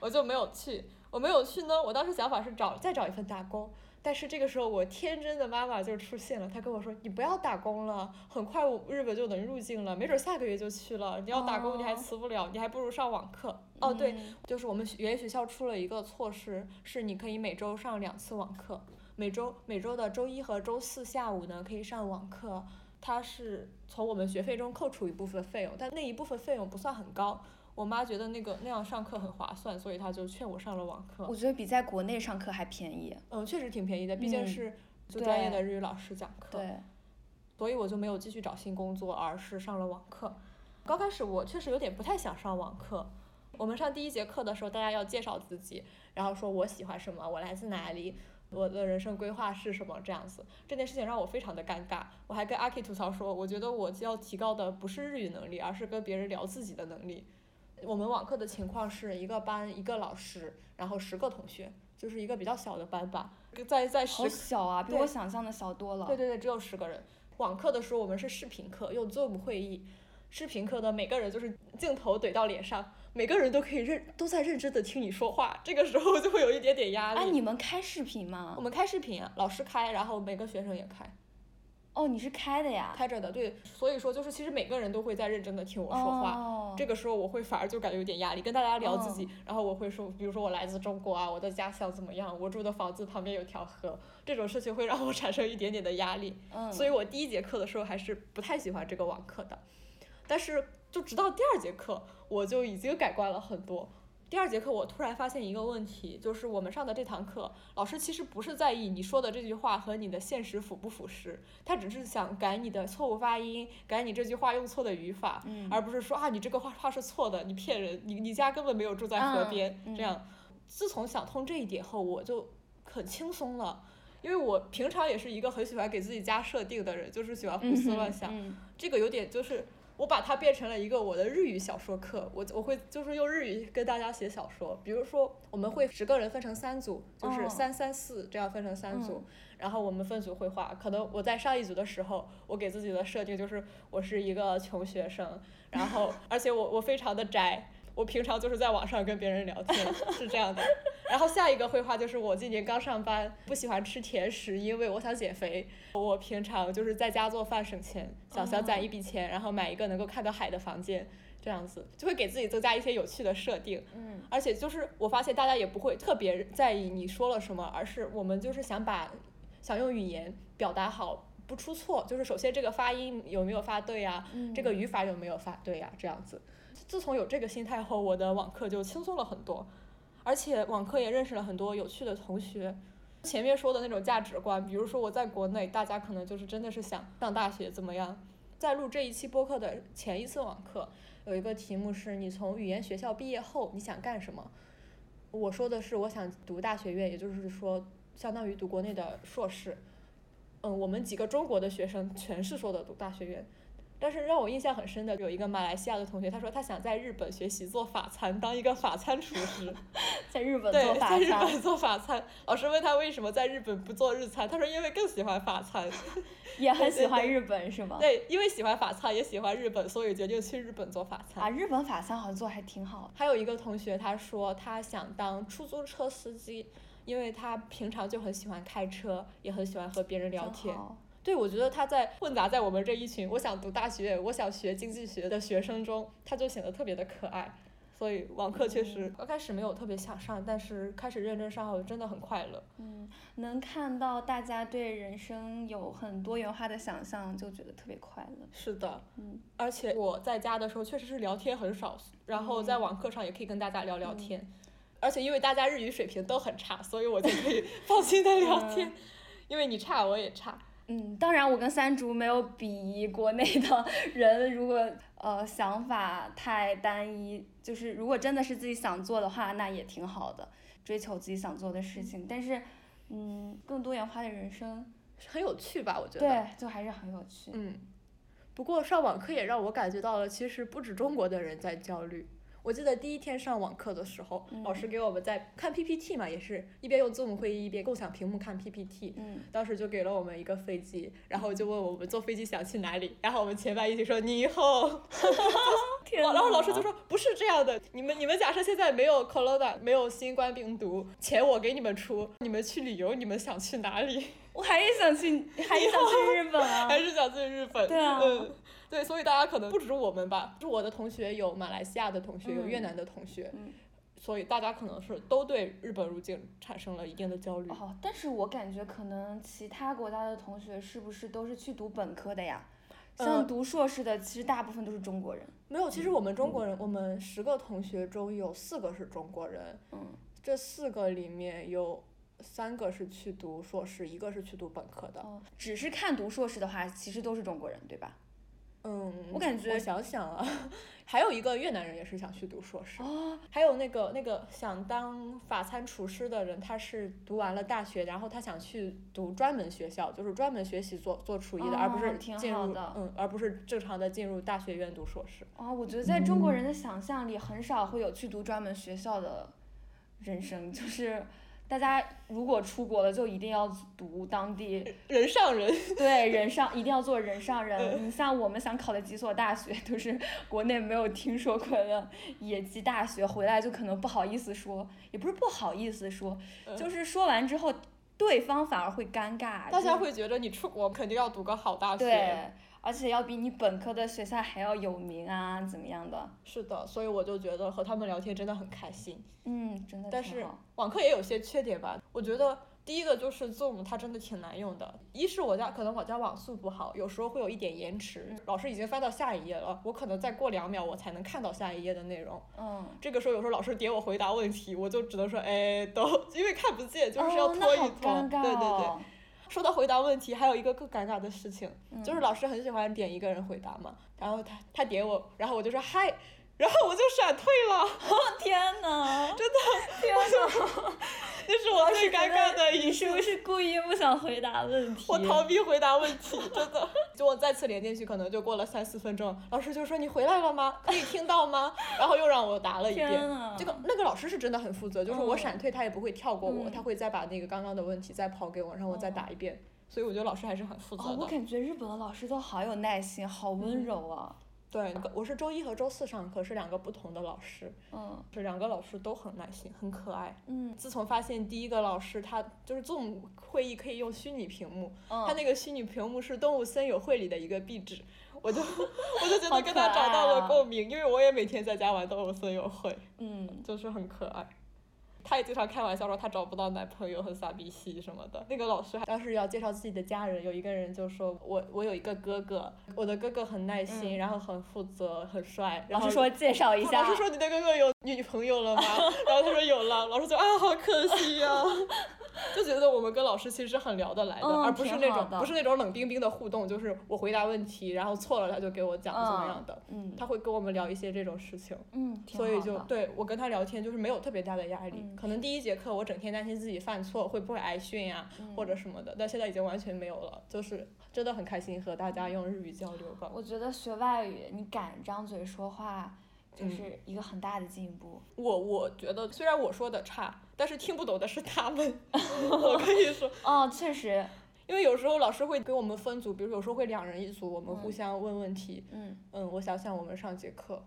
我就没有去。我没有去呢，我当时想法是找再找一份打工，但是这个时候我天真的妈妈就出现了，她跟我说你不要打工了，很快我日本就能入境了，没准下个月就去了，你要打工你还哦辞不了，你还不如上网课。哦对，嗯就是我们语言学校出了一个措施，是你可以每周上两次网课，每周每周的周一和周四下午呢可以上网课，它是从我们学费中扣除一部分费用，但那一部分费用不算很高。我妈觉得那个那样上课很划算，所以她就劝我上了网课。我觉得比在国内上课还便宜。嗯，确实挺便宜的，毕竟嗯是就专业的日语老师讲课。对，所以我就没有继续找新工作，而是上了网课。刚开始我确实有点不太想上网课。我们上第一节课的时候，大家要介绍自己，然后说我喜欢什么，我来自哪里，我的人生规划是什么这样子。这件事情让我非常的尴尬。我还跟阿 K 吐槽说，我觉得我要提高的不是日语能力，而是跟别人聊自己的能力。我们网课的情况是一个班一个老师，然后十个同学，就是一个比较小的班吧，在在十好小啊，比我想象的小多了。对对对，只有十个人。网课的时候我们是视频课，用 Zoom 会议。视频课的每个人就是镜头怼到脸上，每个人都可以认都在认真的听你说话，这个时候就会有一点点压力。哎，你们开视频吗我？们开视频啊，老师开，然后每个学生也开，哦，你是开的呀？开着的。对，所以说就是其实每个人都会在认真的听我说话。哦、这个时候我会反而就感觉有点压力，跟大家聊自己，然后我会说，比如说我来自中国啊，我的家乡怎么样，我住的房子旁边有条河，这种事情会让我产生一点点的压力。嗯，所以我第一节课的时候还是不太喜欢这个网课的，但是就直到第二节课，我就已经改观了很多。第二节课我突然发现一个问题，就是我们上的这堂课，老师其实不是在意你说的这句话和你的现实符不符实，他只是想改你的错误发音，改你这句话用错的语法，嗯而不是说啊你这个话话是错的，你骗人，你你家根本没有住在河嗯边，嗯这样。自从想通这一点后，我就很轻松了。因为我平常也是一个很喜欢给自己加设定的人，就是喜欢胡思乱想。嗯这个有点就是我把它变成了一个我的日语小说课，我我会就是用日语跟大家写小说。比如说我们会十个人分成三组，就是哦三三四这样分成三组，嗯然后我们分组绘画。可能我在上一组的时候，我给自己的设定就是我是一个穷学生，然后 [LAUGHS] 而且我我非常的宅。我平常就是在网上跟别人聊天，是这样的。然后下一个绘画就是我今年刚上班，不喜欢吃甜食，因为我想减肥。我平常就是在家做饭省钱，想想攒一笔钱，然后买一个能够看到海的房间，这样子就会给自己增加一些有趣的设定。嗯而且就是我发现大家也不会特别在意你说了什么，而是我们就是想把想用语言表达好，不出错。就是首先这个发音有没有发对呀、嗯，这个语法有没有发对呀、这样子。自从有这个心态后，我的网课就轻松了很多，而且网课也认识了很多有趣的同学。前面说的那种价值观，比如说我在国内，大家可能就是真的是想上大学怎么样。在录这一期播客的前一次网课，有一个题目是你从语言学校毕业后你想干什么？我说的是我想读大学院，也就是说相当于读国内的硕士。嗯，我们几个中国的学生全是说的读大学院，但是让我印象很深的有一个马来西亚的同学，他说他想在日本学习做法餐，当一个法餐厨师。[LAUGHS] 在日本对做，法在日餐，本做法餐。老师问他为什么在日本不做日餐，他说因为更喜欢法餐。[LAUGHS] 也很喜欢日本是吗？对，因为喜欢法餐，也喜欢日本，所以决定去日本做法餐。啊，日本法餐好像做还挺好。还有一个同学，他说他想当出租车司机，因为他平常就很喜欢开车，也很喜欢和别人聊天。好对，我觉得他在混杂在我们这一群我想读大学、我想学经济学的学生中，他就显得特别的可爱。所以网课确实刚开始没有特别想上，但是开始认真上后真的很快乐。嗯，能看到大家对人生有很多元化的想象，就觉得特别快乐。是的，嗯，而且我在家的时候确实是聊天很少，然后在网课上也可以跟大家聊聊天。而且因为大家日语水平都很差，所以我就可以 [LAUGHS] 放心的聊天。因为你差我也差，嗯，当然我跟三竹没有鄙夷国内的 [LAUGHS] 人，如果呃想法太单一，就是如果真的是自己想做的话，那也挺好的，追求自己想做的事情。但是，嗯，更多元化的人生，很有趣吧？我觉得。对，就还是很有趣。嗯，不过上网课也让我感觉到了，其实不止中国的人在焦虑。我记得第一天上网课的时候，老师给我们在看 PPT 嘛，也是一边用 Zoom 会议一边共享屏幕看 PPT。嗯，当时就给了我们一个飞机，然后就问我们坐飞机想去哪里，然后我们前半一起说你好，[LAUGHS] 天然后老师就说不是这样的，你们你们假设现在没有 corona 没有新冠病毒，钱我给你们出，你们去旅游，你们想去哪里？我还是想去，还是想去日本啊！[LAUGHS] 还是想去日本？对啊嗯，对，所以大家可能不止我们吧，就我的同学有马来西亚的同学，有越嗯南的同学，嗯所以大家可能是都对日本入境产生了一定的焦虑。哦，但是我感觉可能其他国家的同学是不是都是去读本科的呀？呃像读硕士的，其实大部分都是中国人。没有，其实我们中国人，我们十个同学中有四个是中国人，嗯，这四个里面有三个是去读硕士，一个是去读本科的。哦，只是看读硕士的话，其实都是中国人，对吧？嗯，我感觉我想想啊，[LAUGHS] 还有一个越南人也是想去读硕士，哦，还有那个那个想当法餐厨师的人，他是读完了大学，然后他想去读专门学校，就是专门学习做做厨艺的，而不是进入的嗯，而不是正常的进入大学院读硕士。哦，我觉得在中国人的想象里，很少会有去读专门学校的人生，就是大家如果出国了，就一定要读当地 [LAUGHS] 人上人，对人上，一定要做人上人。你像我们想考的几所大学，都是国内没有听说过的野鸡大学，回来就可能不好意思说，也不是不好意思说，就是说完之后，对方反而会尴尬。大家会觉得你出国肯定要读个好大学。对，而且要比你本科的学校还要有名啊，怎么样的？是的，所以我就觉得和他们聊天真的很开心。嗯，真的但是。网课也有些缺点吧，我觉得第一个就是 Zoom 它真的挺难用的，一是我家可能我家网速不好，有时候会有一点延迟，老师已经翻到下一页了，我可能再过两秒我才能看到下一页的内容。嗯，这个时候有时候老师点我回答问题，我就只能说哎都，[LAUGHS] 因为看不见，就是要拖一拖。对对对。哦说到回答问题，还有一个更尴尬的事情，嗯就是老师很喜欢点一个人回答嘛，然后他他点我，然后我就说嗨，然后我就闪退了，[LAUGHS] 天呐，真的，天呐，这是我最尴尬的一你是不是故意不想回答问题？我逃避回答问题，[LAUGHS] 真的。就我再次连进去，可能就过了三四分钟，老师就说你回来了吗？可以听到吗？然后又让我答了一遍这个那个老师是真的很负责，就是我嗯闪退他也不会跳过我，嗯他会再把那个刚刚的问题再抛给我，让我再答一遍。所以我觉得老师还是很负责哦，我。感觉日本的老师都好有耐心，好温柔啊。对，我是周一和周四上课，是两个不同的老师，嗯这两个老师都很耐心，很可爱。嗯自从发现第一个老师他就是 Zoom 会议可以用虚拟屏幕，他嗯，那个虚拟屏幕是《动物森友会》里的一个壁纸，我就 [LAUGHS] 我就觉好得跟他找到了共鸣，因为我也每天在家玩《动物森友会》，嗯，就是很可爱。他也经常开玩笑说他找不到男朋友，很傻逼兮什么的。那个老师还当时要介绍自己的家人，有一个人就说我我有一个哥哥，我的哥哥很耐心，嗯然后很负责，很帅。然后老师说介绍一下老师，说你的哥哥有女朋友了吗？然后他说有了，老师就啊好可惜呀、[LAUGHS] 就觉得我们跟老师其实是很聊得来的，嗯而不是那种不是那种冷冰冰的互动，就是我回答问题，然后错了他就给我讲怎么样的，嗯他会跟我们聊一些这种事情。嗯，所以就对我跟他聊天就是没有特别大的压力，嗯可能第一节课我整天担心自己犯错会不会挨训呀、嗯或者什么的，但现在已经完全没有了，就是真的很开心和大家用日语交流吧。我觉得学外语，你敢张嘴说话，就嗯是一个很大的进步。我我觉得虽然我说的差，但是听不懂的是他们，[LAUGHS] 我可以说。哦，确实，因为有时候老师会给我们分组，比如有时候会两人一组，我们互嗯相问问题。嗯嗯，我想想，我们上节课，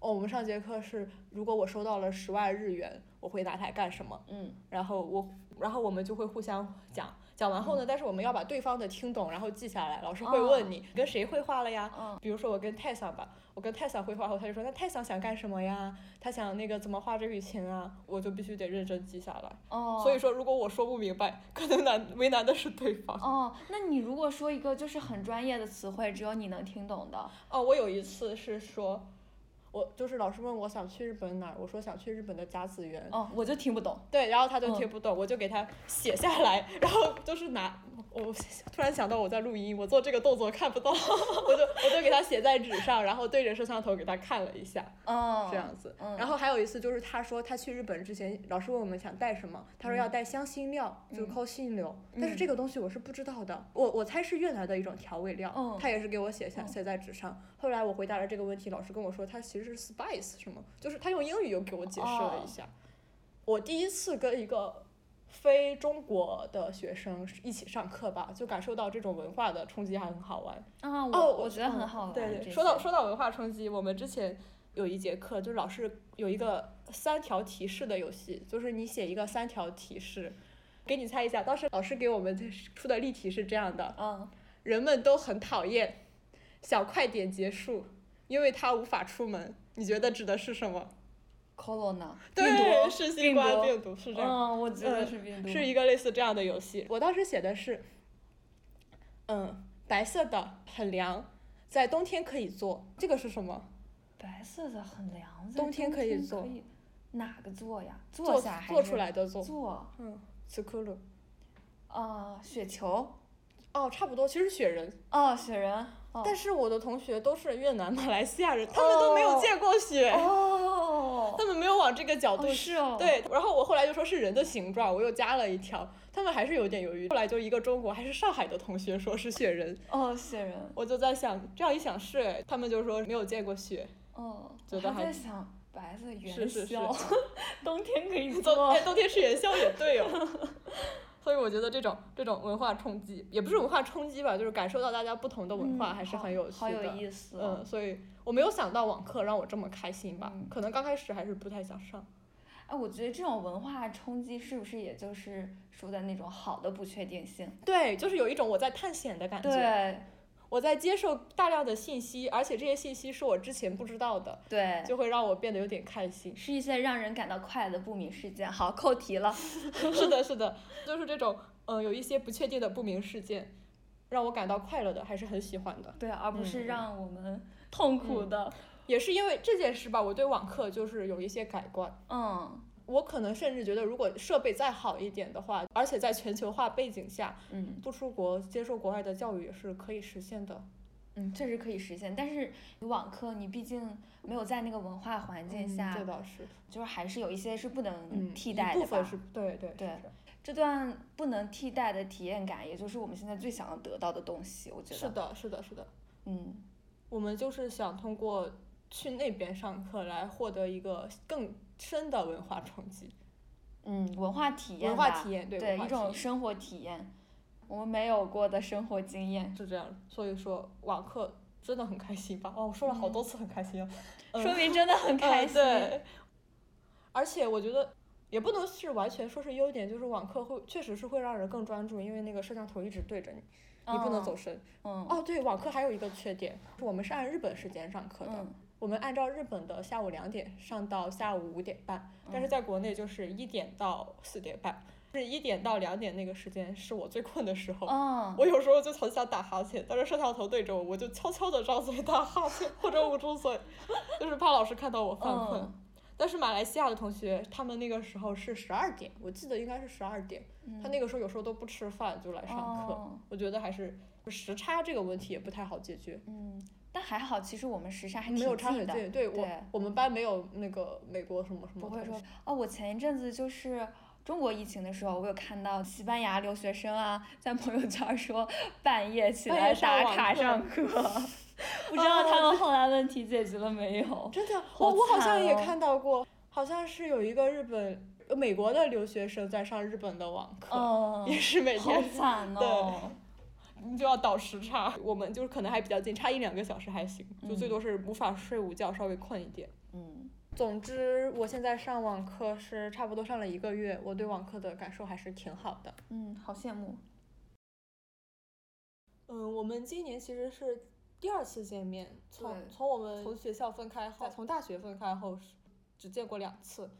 哦，我们上节课是，如果我收到了十万日元，我会拿它干什么？嗯然后我，然后我们就会互相讲，讲完后呢，但是我们要把对方的听懂，然后记下来。老师会问你、跟谁绘画了呀？嗯比如说我跟泰桑吧，我跟泰桑绘画后，他就说那泰桑想干什么呀？他想那个怎么画这笔琴啊？我就必须得认真记下来。哦，所以说，如果我说不明白，可能难为难的是对方。哦，那你如果说一个就是很专业的词汇，只有你能听懂的，哦，我有一次是说，我就是老师问我想去日本哪儿，我说想去日本的甲子园。哦，我就听不懂。对，然后他就嗯听不懂，我就给他写下来，然后就是拿我突然想到我在录音，我做这个动作看不到，[LAUGHS] 我就我就给他写在纸上，然后对着摄像头给他看了一下，哦，这样子。嗯然后还有一次就是他说他去日本之前，老师问我们想带什么，他说要带香辛料，就是嗯抠杏料，但是嗯这个东西我是不知道的，我我猜是越南的一种调味料，嗯他也是给我写下嗯写在纸上。后来我回答了这个问题，老师跟我说他其实是 spice 什么，就是他用英语又给我解释了哦一下。我第一次跟一个非中国的学生一起上课吧，就感受到这种文化的冲击还很好玩。啊，哦，我我觉得很嗯好玩。对对，说到说到文化冲击，我们之前有一节课，就是老师有一个三条提示的游戏，就是你写一个三条提示，给你猜一下。当时老师给我们出的例题是这样的：嗯，人们都很讨厌，想快点结束，因为他无法出门。你觉得指的是什么？corona 对，是新冠病毒，是这样。嗯，我觉得嗯是病毒。是一个类似这样的游戏。我当时写的是，嗯，白色的很凉，在冬天可以做。这个是什么？白色的很凉，在冬天可以做哪个做呀？做下还是做出来的做。做？嗯，斯科勒。啊，雪球。哦，差不多，其实雪人。哦，雪人。哦、但是我的同学都是越南、马来西亚人，他们都没有见过雪。哦。[LAUGHS] 他们没有往这个角度。是哦。对，然后我后来就说是人的形状，我又加了一条，他们还是有点犹豫。后来就一个中国还是上海的同学说是雪人。哦，雪人。我就在想，这样一想是，他们就说没有见过雪。哦。觉得还在想白色元宵。是是是。冬天可以 [LAUGHS] 做。哎，冬天吃元宵也对哦。[LAUGHS] 所以我觉得这种这种文化冲击，也不是文化冲击吧，就是感受到大家不同的文化，还是很有趣的。好有意思。嗯，所以我没有想到网课让我这么开心吧？可能刚开始还是不太想上。哎，我觉得这种文化冲击是不是也就是说的那种好的不确定性？对，就是有一种我在探险的感觉。对。我在接受大量的信息，而且这些信息是我之前不知道的，对，就会让我变得有点开心。是一些让人感到快乐的不明事件。好，扣题了。[LAUGHS] 是的，是的，就是这种，嗯，有一些不确定的不明事件，让我感到快乐的，还是很喜欢的。对，而不是让我们痛苦的。也是因为这件事吧，我对网课就是有一些改观。嗯。我可能甚至觉得，如果设备再好一点的话，而且在全球化背景下，嗯，不出国接受国外的教育也是可以实现的。嗯，确实可以实现。但是网课，你毕竟没有在那个文化环境下，这倒是，就是还是有一些是不能替代的吧。部分是，对对对。这段不能替代的体验感，也就是我们现在最想要得到的东西。我觉得是的，是的，是的。嗯，我们就是想通过去那边上课来获得一个更。深的文化冲击，嗯，文化体验文化体验，对一种生活体验，我们没有过的生活经验，是这样。所以说网课真的很开心吧？哦，我说了好多次很开心啊，[LAUGHS] 说明真的很开心。对，[LAUGHS] 而且我觉得也不能是完全说是优点，就是网课会确实是会让人更专注，因为那个摄像头一直对着你，你不能走神。嗯。哦，对，网课还有一个缺点，我们是按日本时间上课的。我们按照日本的下午两点上到下午五点半，但是在国内就是一点到四点半，是一点到两点那个时间是我最困的时候。我有时候就很想打哈欠，但是摄像头对着我，我就悄悄的张嘴打哈欠或者捂住嘴，[LAUGHS] 就是怕老师看到我犯困。但是马来西亚的同学，他们那个时候是十二点，我记得应该是十二点，他那个时候有时候都不吃饭就来上课。我觉得还是时差这个问题也不太好解决。嗯。但还好，其实我们时差还没有差很近。对，我我们班没有那个美国什么什么。不会说哦，我前一阵子就是中国疫情的时候，我有看到西班牙留学生啊，在朋友圈说半夜起来打卡上课，[LAUGHS] 不知道他们后来问题解决了没有？[LAUGHS] 真的，我我好像也看到过，好像是有一个日本、美国的留学生在上日本的网课，也是每天。好惨哦。[LAUGHS] 你就要倒时差，我们就是可能还比较近，差一两个小时还行，就最多是无法睡午觉，稍微困一点。嗯，总之我现在上网课是差不多上了一个月，我对网课的感受还是挺好的。嗯，好羡慕。嗯，我们今年其实是第二次见面，从从我们从学校分开后，从大学分开后只见过两次。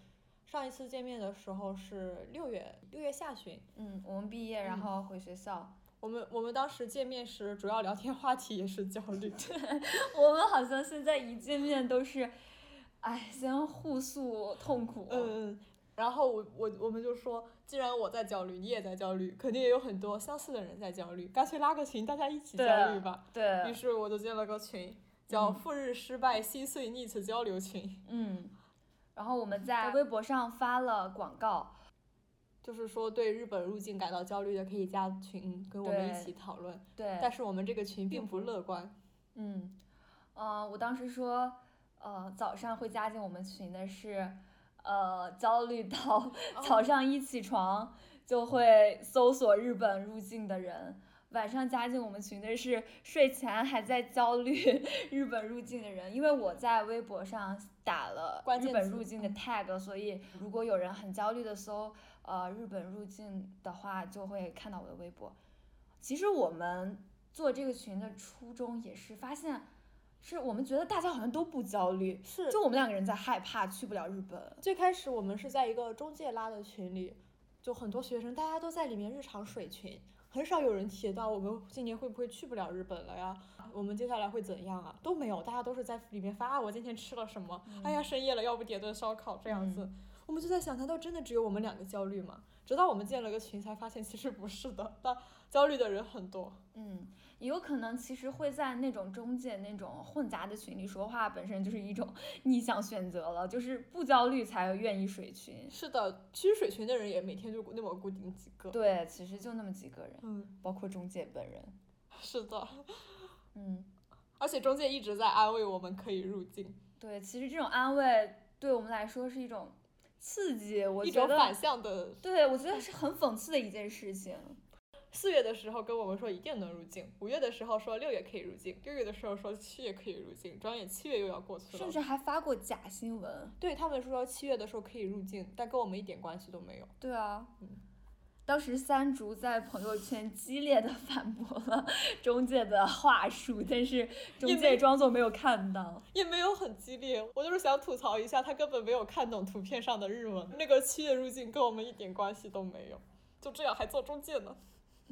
上一次见面的时候是六月六月下旬，嗯，我们毕业然后回学校。我们我们当时见面时，主要聊天话题也是焦虑。[LAUGHS] 我们好像现在一见面都是，哎，先互诉痛苦。嗯，然后我我我们就说，既然我在焦虑，你也在焦虑，肯定也有很多相似的人在焦虑，干脆拉个群，大家一起焦虑吧。对。于是我就建了个群，叫“赴日失败心碎 needs 交流群”。嗯。然后我们在微博上发了广告。就是说，对日本入境感到焦虑的可以加群，跟我们一起讨论。对。但是我们这个群并不乐观。嗯，呃，我当时说，呃，早上会加进我们群的是，呃，焦虑到 [LAUGHS] 早上一起床就会搜索日本入境的人；晚上加进我们群的是睡前还在焦虑 [LAUGHS] 日本入境的人。因为我在微博上打了日本入境的 tag，所以如果有人很焦虑的搜。呃，日本入境的话就会看到我的微博。其实我们做这个群的初衷也是发现，是我们觉得大家好像都不焦虑，是就我们两个人在害怕去不了日本。最开始我们是在一个中介拉的群里，就很多学生大家都在里面日常水群，很少有人提到我们今年会不会去不了日本了呀？我们接下来会怎样啊？都没有，大家都是在里面发啊，我今天吃了什么？哎呀，深夜了，要不点顿烧烤这样子。我们就在想，难道真的只有我们两个焦虑吗？直到我们建了个群，才发现其实不是的，但焦虑的人很多。嗯，有可能其实会在那种中介那种混杂的群里说话，本身就是一种 [LAUGHS] 逆向选择了，就是不焦虑才愿意水群。是的，其实水群的人也每天就那么固定几个。对，其实就那么几个人，嗯，包括中介本人。[LAUGHS] 是的，嗯，而且中介一直在安慰我们可以入境，对，其实这种安慰对我们来说是一种刺激，我一觉得，种反向的。对我觉得是很讽刺的一件事情。四月的时候跟我们说一定能入境，五月的时候说六月可以入境，六月的时候说七月可以入境，转眼七月又要过去了。甚至还发过假新闻。对他们说七月的时候可以入境，但跟我们一点关系都没有。对啊嗯，当时三竹在朋友圈激烈的反驳了中介的话术，但是中介装作没有看到。也没有很激烈，我就是想吐槽一下，他根本没有看懂图片上的日文。那个七月入境跟我们一点关系都没有，就这样还做中介呢。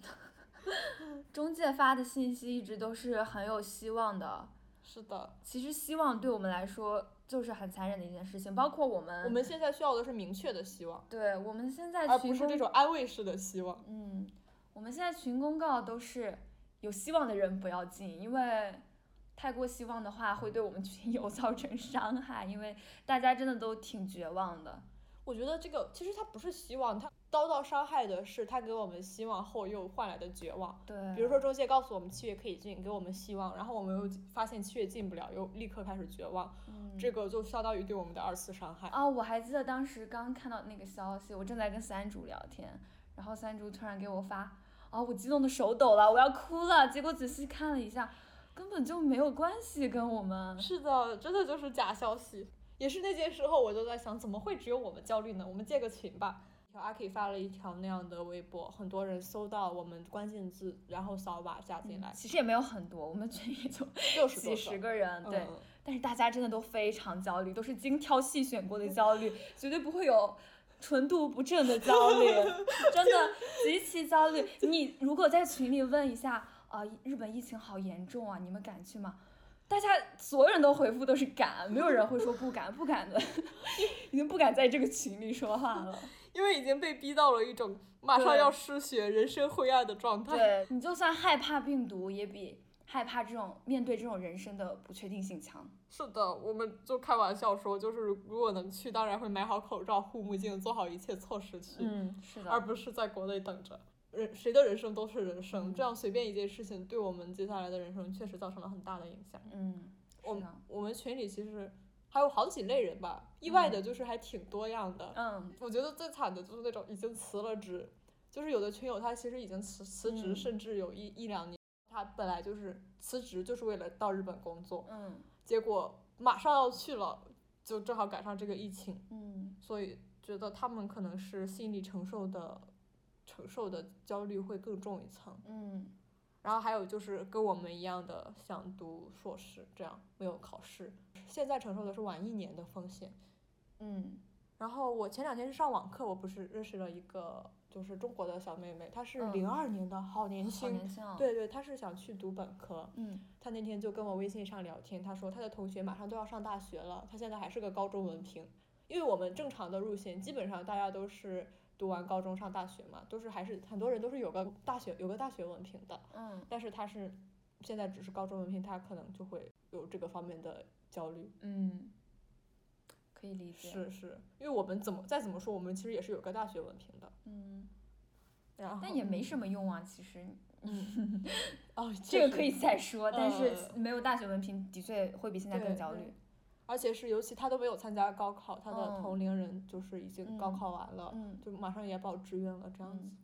[LAUGHS] 中介发的信息一直都是很有希望的。是的，其实希望对我们来说就是很残忍的一件事情，包括我们，我们现在需要的是明确的希望，对我们现在而不群是这种安慰式的希望。嗯，我们现在群公告都是有希望的人不要进，因为太过希望的话会对我们群友 [LAUGHS] 造成伤害，因为大家真的都挺绝望的。我觉得这个其实它不是希望，它遭到伤害的是他给我们希望后又换来的绝望。对，比如说中介告诉我们七月可以进，给我们希望，然后我们又发现七月进不了，又立刻开始绝望，嗯这个就相当于对我们的二次伤害。啊，我还记得当时刚看到那个消息，我正在跟三竹聊天，然后三竹突然给我发，啊，我激动的手抖了，我要哭了。结果仔细看了一下，根本就没有关系跟我们。是的，真的就是假消息。也是那件事后，我就在想，怎么会只有我们焦虑呢？我们建个群吧。阿 K 发了一条那样的微博，很多人搜到我们关键字，然后扫码加进来，其实也没有很多，我们群也就 [LAUGHS] 六十多几十个人，对。嗯但是大家真的都非常焦虑，都是精挑细选过的焦虑，绝对不会有纯度不正的焦虑，[LAUGHS] 真的极其焦虑。你如果在群里问一下，啊、日本疫情好严重啊，你们敢去吗？大家所有人都回复都是敢，没有人会说不敢，不敢的，[LAUGHS] 已经不敢在这个群里说话了。因为已经被逼到了一种马上要失血、人生灰暗的状态。对你就算害怕病毒，也比害怕这种面对这种人生的不确定性强。是的，我们就开玩笑说，就是如果能去，当然会买好口罩、护目镜，做好一切措施去，嗯，是的，而不是在国内等着。人谁的人生都是人生，嗯这样随便一件事情对我们接下来的人生确实造成了很大的影响。嗯，我是的，我们群里其实还有好几类人吧，意外的就是还挺多样的。嗯，我觉得最惨的就是那种已经辞了职，就是有的群友他其实已经辞辞职，嗯甚至有一一两年，他本来就是辞职就是为了到日本工作，嗯结果马上要去了，就正好赶上这个疫情，嗯所以觉得他们可能是心理承受的承受的焦虑会更重一层。嗯然后还有就是跟我们一样的想读硕士，这样没有考试，现在承受的是晚一年的风险。嗯然后我前两天是上网课，我不是认识了一个就是中国的小妹妹，她是嗯零二年的，好年好轻。年轻啊。，对对，她是想去读本科。嗯她那天就跟我微信上聊天，她说她的同学马上都要上大学了，她现在还是个高中文凭。因为我们正常的路线，基本上大家都是读完高中上大学嘛，都是还是很多人都是有个大学有个大学文凭的。嗯但是他是现在只是高中文凭，他可能就会有这个方面的焦虑。嗯，可以理解。是是，因为我们怎么再怎么说，我们其实也是有个大学文凭的。嗯，然后但也没什么用啊，其实嗯，[LAUGHS] 哦，这个可以再说，但是呃没有大学文凭的确会比现在更焦虑。而且是尤其他都没有参加高考，他的嗯同龄人就是已经高嗯考完了，嗯就马上也报志愿了，这样子。嗯，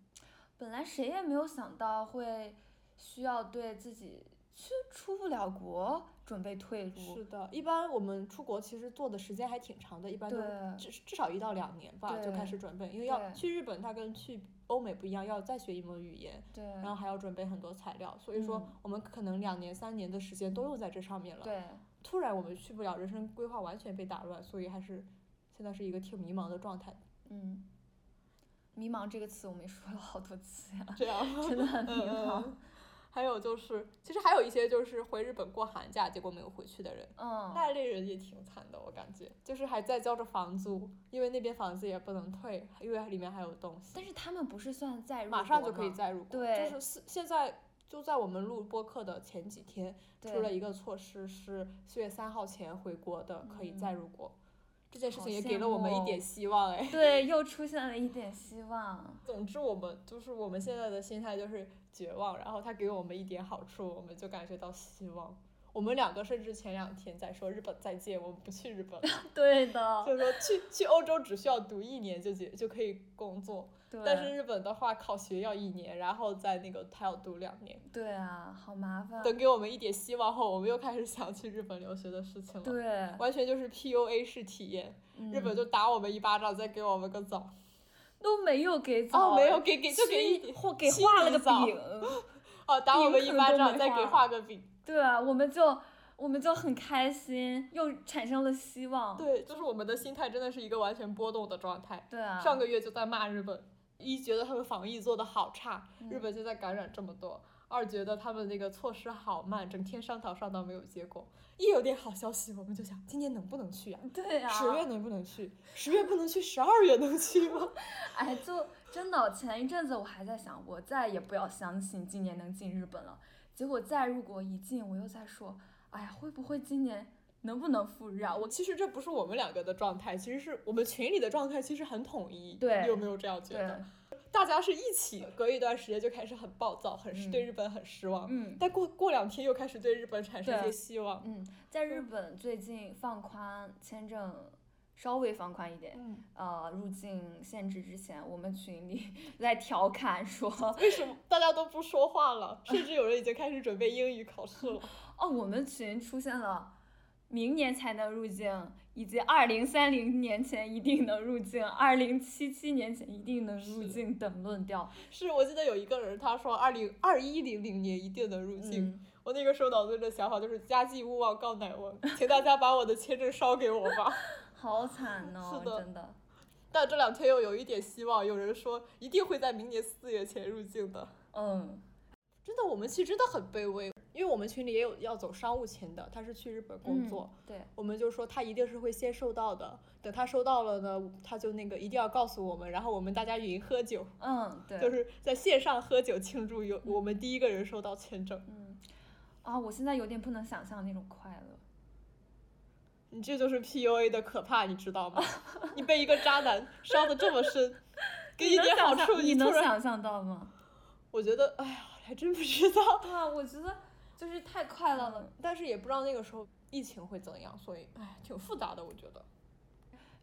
本来谁也没有想到会需要对自己去出不了国准备退路。是的，一般我们出国其实做的时间还挺长的，一般都至至少一到两年吧就开始准备，因为要去日本，它跟去欧美不一样，要再学一门语言，对然后还要准备很多材料，所以说嗯我们可能两年三年的时间都用在这上面了。对，突然我们去不了，人生规划完全被打乱，所以还是现在是一个挺迷茫的状态。嗯，迷茫这个词我们也说了好多次呀，这样，[LAUGHS] 真的很迷嗯茫。嗯还有就是，其实还有一些就是回日本过寒假，结果没有回去的人，嗯，那类人也挺惨的，我感觉，就是还在交着房租，因为那边房子也不能退，因为里面还有东西，但是他们不是算在入马上就可以再入国。对就是现现在就在我们录播课的前几天，出了一个措施，是四月三号前回国的可以再入国。这件事情也给了我们一点希望哎。对，[LAUGHS] 又出现了一点希望。总之，我们就是我们现在的心态就是绝望，然后他给我们一点好处，我们就感觉到希望。我们两个甚至前两天在说日本再见，我们不去日本了，[LAUGHS] 对的，就是说去去欧洲只需要读一年就结就可以工作，但是日本的话考学要一年，然后在那个他要读两年。对啊，好麻烦。等给我们一点希望后，我们又开始想去日本留学的事情了。对，完全就是 PUA 式体验，日本嗯就打我们一巴掌，再给我们个枣。都没有给枣，哦，没有给给就给一或给画了个饼。[LAUGHS] 哦，打我们一巴掌，再给画个饼。对啊，我们就我们就很开心，又产生了希望。对，就是我们的心态真的是一个完全波动的状态。对啊，上个月就在骂日本，一觉得他们防疫做的好差，日嗯本现在感染这么多；二觉得他们那个措施好慢，整天商讨商讨没有结果。一有点好消息，我们就想今年能不能去呀、对啊，十月能不能去？十月不能去，十二月能去吗？[LAUGHS] 哎，就真的前一阵子我还在想，我再也不要相信今年能进日本了。结果再入国一进，我又在说，哎呀，会不会今年能不能赴日啊？我其实这不是我们两个的状态，其实是我们群里的状态，其实很统一。对你有没有这样觉得？，大家是一起隔一段时间就开始很暴躁，很对日本很失望，嗯但过过两天又开始对日本产生一些希望。嗯，在日本最近放宽签证。稍微放宽一点，嗯，呃，入境限制之前，我们群里 [LAUGHS] 在调侃说，[LAUGHS] 为什么大家都不说话了？甚至有人已经开始准备英语考试了。[LAUGHS] 哦，我们群出现了明年才能入境，以及二零三零年前一定能入境，二零七七年前一定能入境等论调。是我记得有一个人他说二零二一零零年一定能入境，嗯，我那个时候脑子里的想法就是家祭勿忘告乃翁，请大家把我的签证烧给我吧。好惨哦，是的真的。但这两天又有一点希望，有人说一定会在明年四月前入境的。嗯，真的，我们其实真的很卑微，因为我们群里也有要走商务签的，他是去日本工作，嗯对，我们就说他一定是会先收到的，等他收到了呢，他就那个一定要告诉我们，然后我们大家云喝酒，嗯，对，就是在线上喝酒庆祝有我们第一个人收到签证。嗯，啊，我现在有点不能想象那种快乐。你这就是 PUA 的可怕，你知道吗？你被一个渣男伤的这么深，[LAUGHS] 给你点好处，你能，想象到吗？[LAUGHS] 我觉得，哎呀，还真不知道。对啊，我觉得就是太快乐了。但是也不知道那个时候疫情会怎样，所以，哎，挺复杂的，我觉得。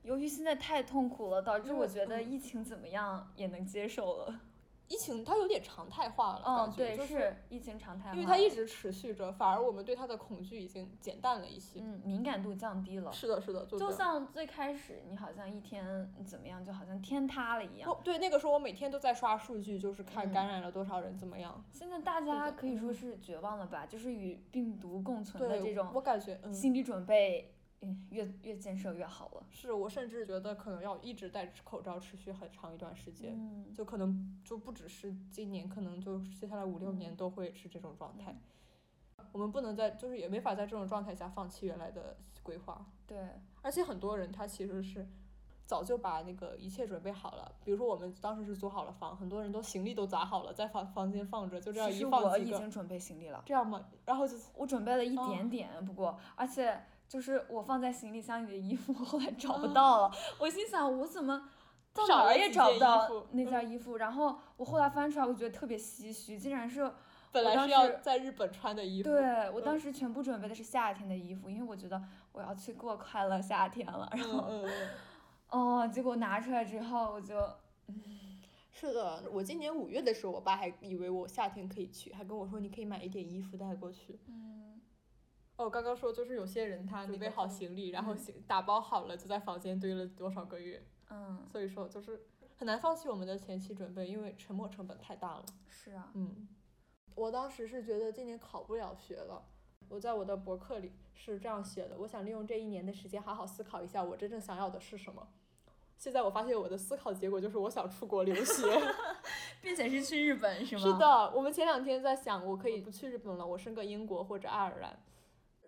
由于现在太痛苦了，导致我觉得嗯疫情怎么样也能接受了。疫情它有点常态化了，嗯，对，就是疫情常态化，因为它一直持续着，反而我们对它的恐惧已经减淡了一些。嗯敏感度降低了。是的，是的，就就像最开始你好像一天怎么样，就好像天塌了一样。哦，对，那个时候我每天都在刷数据，就是看嗯感染了多少人怎么样。现在大家可以说嗯是绝望了吧？就是与病毒共存的，这种我感觉，嗯，心理准备，嗯，越越建设越好了。是我甚至觉得可能要一直戴口罩持续很长一段时间。嗯，就可能就不只是今年，可能就接下来五六年都会是这种状态。我们不能在，就是也没法在这种状态下放弃原来的规划。对，而且很多人他其实是早就把那个一切准备好了，比如说我们当时是租好了房，很多人都行李都砸好了，在房房间放着，就这样一放我已经准备行李了，这样嘛，然后就我准备了一哦点点，不过而且就是我放在行李箱里的衣服 [LAUGHS] 后来找不啊到了，我心想我怎么。到哪儿也找不到那嗯件衣服，然后我后来翻出来，我觉得特别唏嘘，竟然是本来是要在日本穿的衣服，对我当嗯时全部准备的是夏天的衣服，因为我觉得我要去过快乐夏天了。然嗯后嗯嗯，[LAUGHS] 哦，结果拿出来之后，我就是的，我今年五月的时候，我爸还以为我夏天可以去，还跟我说你可以买一点衣服带过去。嗯，哦，刚刚说就是有些人他准备好行李，然后行打包好了，就在房间堆了多少个月。嗯，所以说就是很难放弃我们的前期准备，因为沉没成本太大了。是啊，嗯，我当时是觉得今年考不了学了。我在我的博客里是这样写的：我想利用这一年的时间，好好思考一下我真正想要的是什么。现在我发现我的思考结果就是我想出国留学，[LAUGHS] 并且是去日本是吗？是的，我们前两天在想，我可以不去日本了，我升个英国或者爱尔兰。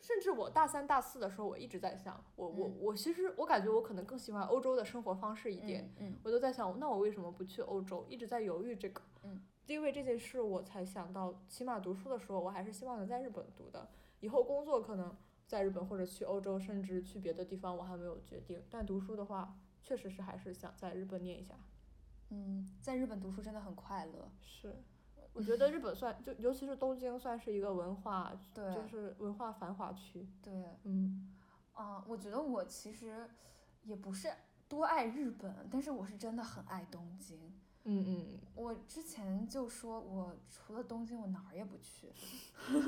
甚至我大三、大四的时候，我一直在想，我我我其实我感觉我可能更喜欢欧洲的生活方式一点。嗯我都在想，那我为什么不去欧洲？一直在犹豫这个。嗯。因为这件事，我才想到，起码读书的时候，我还是希望能在日本读的。以后工作可能在日本或者去欧洲，甚至去别的地方，我还没有决定。但读书的话，确实是还是想在日本念一下。嗯，在日本读书真的很快乐。是。我觉得日本算就，尤其是东京，算是一个文化，对，就是文化繁华区。对，嗯，啊，我觉得我其实也不是多爱日本，但是我是真的很爱东京。嗯嗯。我之前就说，我除了东京，我哪儿也不去。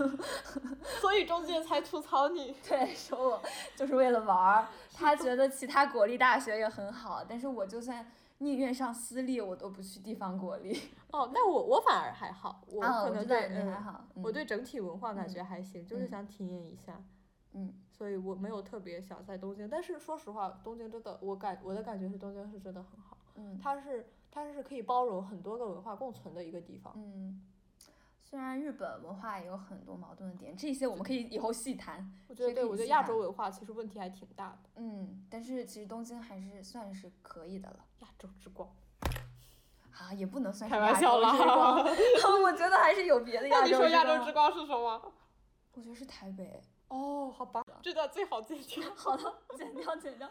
[LAUGHS] 所以中介才吐槽你。[LAUGHS] 对，说我就是为了玩儿。他觉得其他国立大学也很好，但是我就算。宁愿上私立，我都不去地方国立。[LAUGHS] 哦，那我我反而还好，我可能对嗯还好，我对整体文化感觉还行，就是想体验一下。嗯。所以我没有特别想在东京，但是说实话，东京真的，我感我的感觉是东京是真的很好。嗯。它是它是可以包容很多个文化共存的一个地方。嗯。虽然日本文化也有很多矛盾的点，这些我们可以以后细谈。我觉得对，我觉得亚洲文化其实问题还挺大的。嗯，但是其实东京还是算是可以的了。亚洲之光。啊，也不能算是开玩笑啦。[LAUGHS] 我觉得还是有别的亚洲之光。那你说亚洲之光是什么？[LAUGHS] 我觉得是台北。哦，好吧，这段最好剪掉。[LAUGHS] 好的，剪掉，剪掉。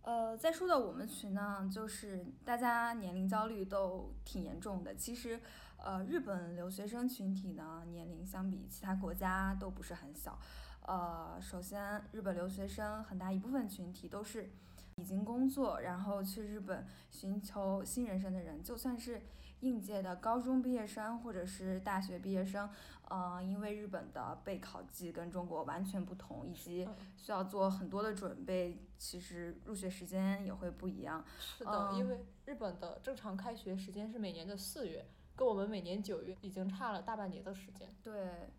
呃，再说到我们群呢，就是大家年龄焦虑都挺严重的。其实，呃，日本留学生群体呢，年龄相比其他国家都不是很小。呃，首先，日本留学生很大一部分群体都是已经工作，然后去日本寻求新人生的人，就算是应届的高中毕业生或者是大学毕业生，嗯，因为日本的备考季跟中国完全不同，以及需要做很多的准备，其实入学时间也会不一样。是的，因为日本的正常开学时间是每年的四月，跟我们每年九月已经差了大半年的时间。对，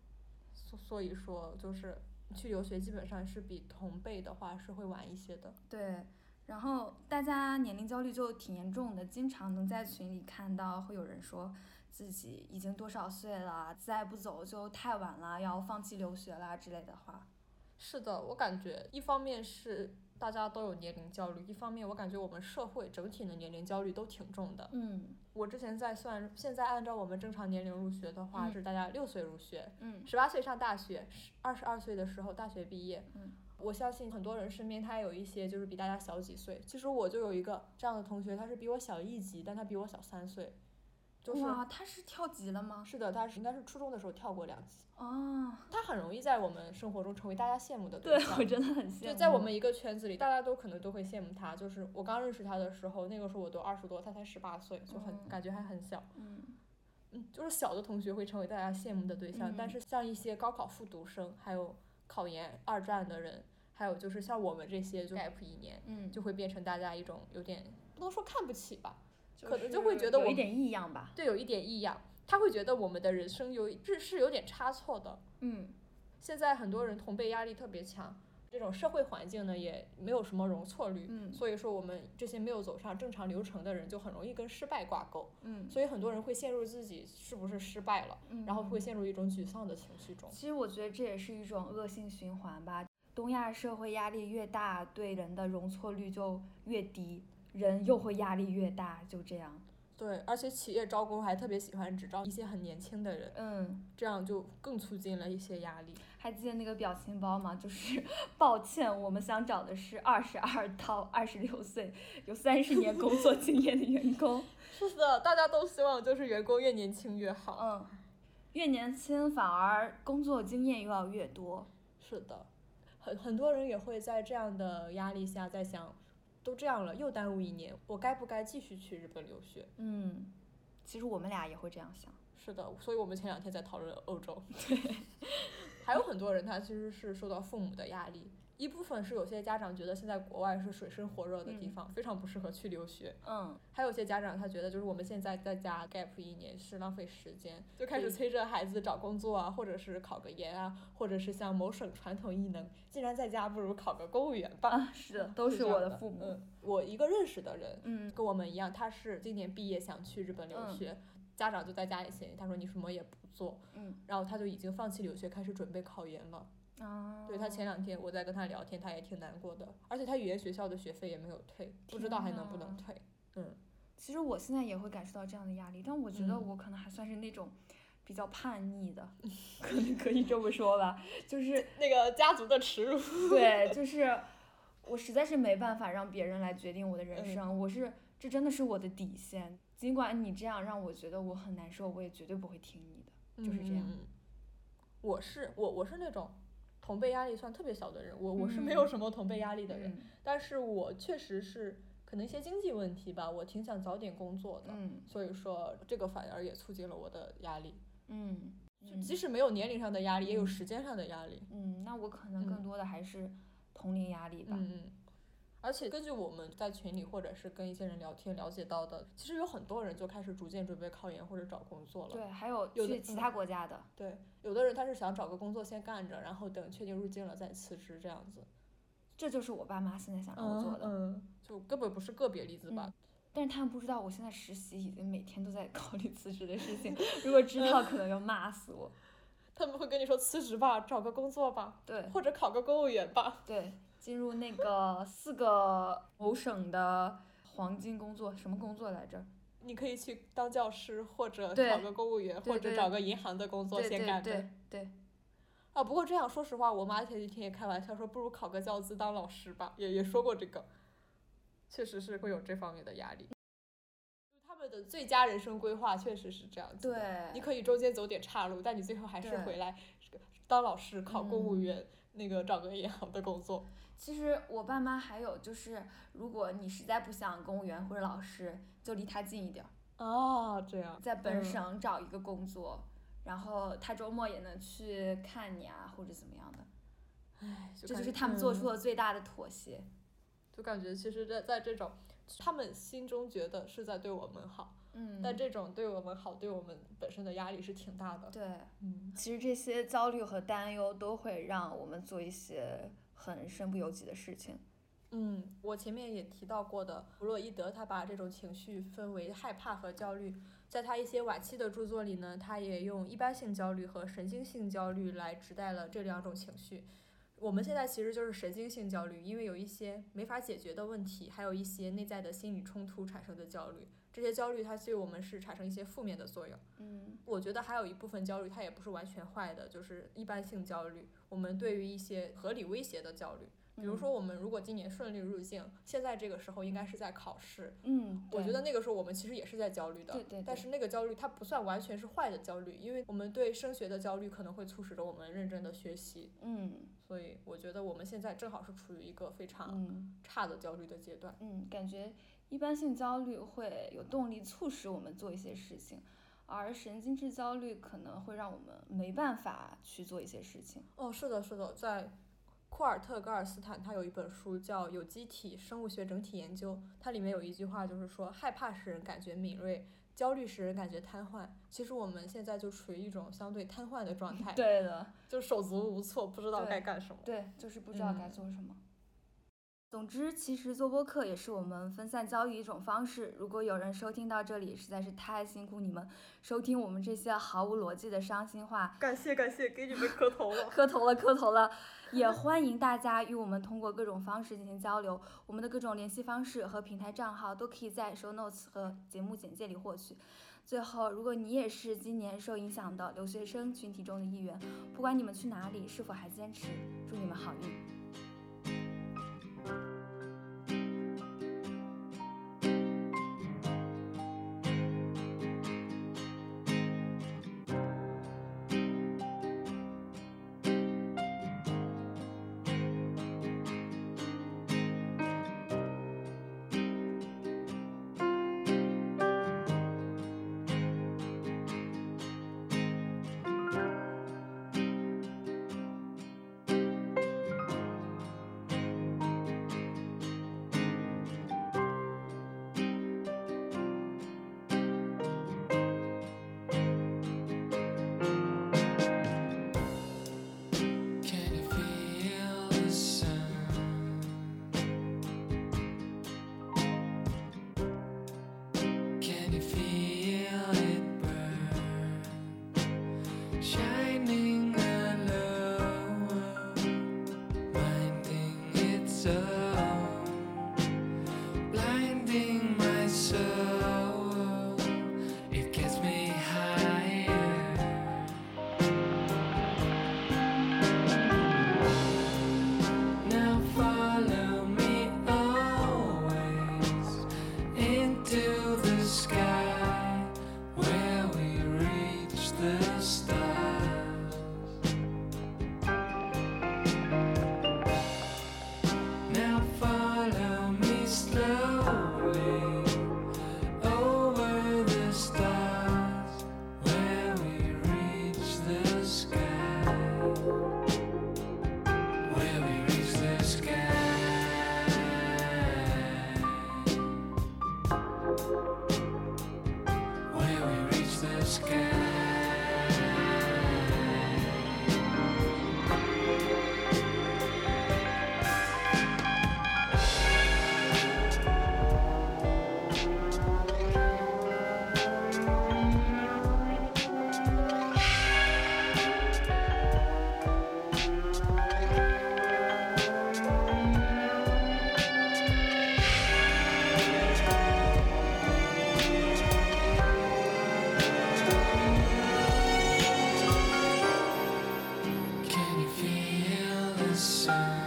所所以说就是。去留学基本上是比同辈的话是会晚一些的。对，然后大家年龄焦虑就挺严重的，经常能在群里看到会有人说自己已经多少岁了，再不走就太晚了，要放弃留学啦之类的话。是的，我感觉一方面是大家都有年龄焦虑，一方面我感觉我们社会整体的年龄焦虑都挺重的。嗯。我之前在算，现在按照我们正常年龄入学的话，是大家六岁入学，嗯，十八岁上大学，二十二岁的时候大学毕业，嗯，我相信很多人身边他也有一些就是比大家小几岁，其实我就有一个这样的同学，他是比我小一级，但他比我小三岁。哇，他是跳级了吗？是的，他是应该是初中的时候跳过两级。哦。他很容易在我们生活中成为大家羡慕的对象。对，我真的很羡慕。就在我们一个圈子里，大家都可能都会羡慕他。就是我刚认识他的时候，那个时候我都二十多，他才十八岁，就很感觉还很小。嗯。嗯，就是小的同学会成为大家羡慕的对象，但是像一些高考复读生，还有考研二战的人，还有就是像我们这些就 gap 一年，嗯，就会变成大家一种有点不能说看不起吧。可能就会觉得我有一点异样吧，对，有一点异样。他会觉得我们的人生有是是有点差错的。嗯，现在很多人同辈压力特别强，这种社会环境呢也没有什么容错率。嗯，所以说我们这些没有走上正常流程的人就很容易跟失败挂钩。嗯，所以很多人会陷入自己是不是失败了，然后会陷入一种沮丧的情绪中。其实我觉得这也是一种恶性循环吧。东亚社会压力越大，对人的容错率就越低。人又会压力越大，就这样。对，而且企业招工还特别喜欢只招一些很年轻的人，嗯，这样就更促进了一些压力。还记得那个表情包吗？就是 [LAUGHS] 抱歉，我们想找的是二十二到二十六岁，有三十年工作经验的员工。[LAUGHS] 是的，大家都希望就是员工越年轻越好。嗯，越年轻反而工作经验又要越多。是的，很很多人也会在这样的压力下在想。都这样了，又耽误一年，我该不该继续去日本留学？嗯，其实我们俩也会这样想。是的，所以我们前两天在讨论欧洲。[LAUGHS] 对，还有很多人他其实是受到父母的压力，一部分是有些家长觉得现在国外是水深火热的地方，非常不适合去留学。嗯，还有些家长他觉得就是我们现在在家 gap 一年是浪费时间，就开始催着孩子找工作啊，或者是考个研啊，或者是像某省传统艺能，既然在家不如考个公务员吧。啊，是的，都是我的父母。嗯，我一个认识的人，嗯，跟我们一样，他是今年毕业想去日本留学，家长就在家里闲，他说你什么也不做，嗯，然后他就已经放弃留学，开始准备考研了。啊，对他前两天我在跟他聊天，他也挺难过的，而且他语言学校的学费也没有退，不知道还能不能退。嗯，其实我现在也会感受到这样的压力，但我觉得我可能还算是那种比较叛逆的，[LAUGHS] 可能可以这么说吧，就是 [LAUGHS] 那个家族的耻辱。对，[LAUGHS] 就是我实在是没办法让别人来决定我的人嗯生，我是这真的是我的底线。尽管你这样让我觉得我很难受，我也绝对不会听你的，就是这样。嗯我是我我是那种同辈压力算特别小的人，我我是没嗯有什么同辈压力的人，嗯但是我确实是可能一些经济问题吧，我挺想早点工作的，嗯所以说这个反而也促进了我的压力。嗯就即使没有年龄上的压力，也有嗯时间上的压力。嗯，那我可能更嗯多的还是同龄压力吧。而且根据我们在群里或者是跟一些人聊天了解到的，其实有很多人就开始逐渐准备考研或者找工作了。对，还有去其他国家的，对，有的人他是想找个工作先干着，然后等确定入境了再辞职这样子。这就是我爸妈现在想让我做的。嗯，就根本不是个别例子吧。但是他们不知道，我现在实习已经每天都在考虑辞职的事情，[LAUGHS] 如果知道可能要骂死我。他们会跟你说辞职吧，找个工作吧，对或者考个公务员吧。对，进入那个四个某省的黄金工作，什么工作来着？你可以去当教师，或者对考个公务员，或者找个银行的工作先干着。对对，啊，不过这样说实话，我妈前几天也开玩笑说，不如考个教资当老师吧，也也说过这个，确实是会有这方面的压力。就他们的最佳人生规划确实是这样子的。对你可以中间走点岔路，但你最后还是回来当老师、考公务嗯员，那个找个银行的工作。其实我爸妈还有就是，如果你实在不想公务员或者老师，就离他近一点儿，哦，这样。在本嗯省找一个工作，然后他周末也能去看你啊，或者怎么样的。唉，这就是他们做出嗯了最大的妥协。就感觉其实在，在这种他们心中觉得是在对我们好，嗯，但这种对我们好，对我们本身的压力是挺大的。对，嗯，其实这些焦虑和担忧都会让我们做一些很身不由己的事情。嗯，我前面也提到过的，弗洛伊德他把这种情绪分为害怕和焦虑，在他一些晚期的著作里呢，他也用一般性焦虑和神经性焦虑来指代了这两种情绪。我们现在其实就是神经性焦虑，因为有一些没法解决的问题，还有一些内在的心理冲突产生的焦虑。这些焦虑它对我们是产生一些负面的作用。嗯我觉得还有一部分焦虑，它也不是完全坏的，就是一般性焦虑。我们对于一些合理威胁的焦虑，比如说我们如果今年顺利入境，现在这个时候应该是在考试，嗯，我觉得那个时候我们其实也是在焦虑的。对对对但是那个焦虑它不算完全是坏的焦虑，因为我们对升学的焦虑可能会促使着我们认真的学习，嗯所以我觉得我们现在正好是处于一个非常嗯差的焦虑的阶段。嗯，感觉一般性焦虑会有动力促使我们做一些事情，而神经质焦虑可能会让我们没办法去做一些事情。哦，是的，是的，在库尔特·格尔斯坦他有一本书叫《有机体生物学整体研究》，它里面有一句话就是说，害怕使人感觉敏锐，焦虑使人感觉瘫痪。其实我们现在就处于一种相对瘫痪的状态，对的，就手足无措，不知道该干什么。对，就是不知道该嗯做什么。总之，其实做播客也是我们分散焦虑一种方式。如果有人收听到这里，实在是太辛苦你们收听我们这些毫无逻辑的伤心话，感谢感谢，给你们磕头了。磕头了，磕头了。也欢迎大家与我们通过各种方式进行交流，我们的各种联系方式和平台账号都可以在 show notes 和节目简介里获取。最后，如果你也是今年受影响的留学生群体中的一员，不管你们去哪里，是否还坚持，祝你们好运。sun.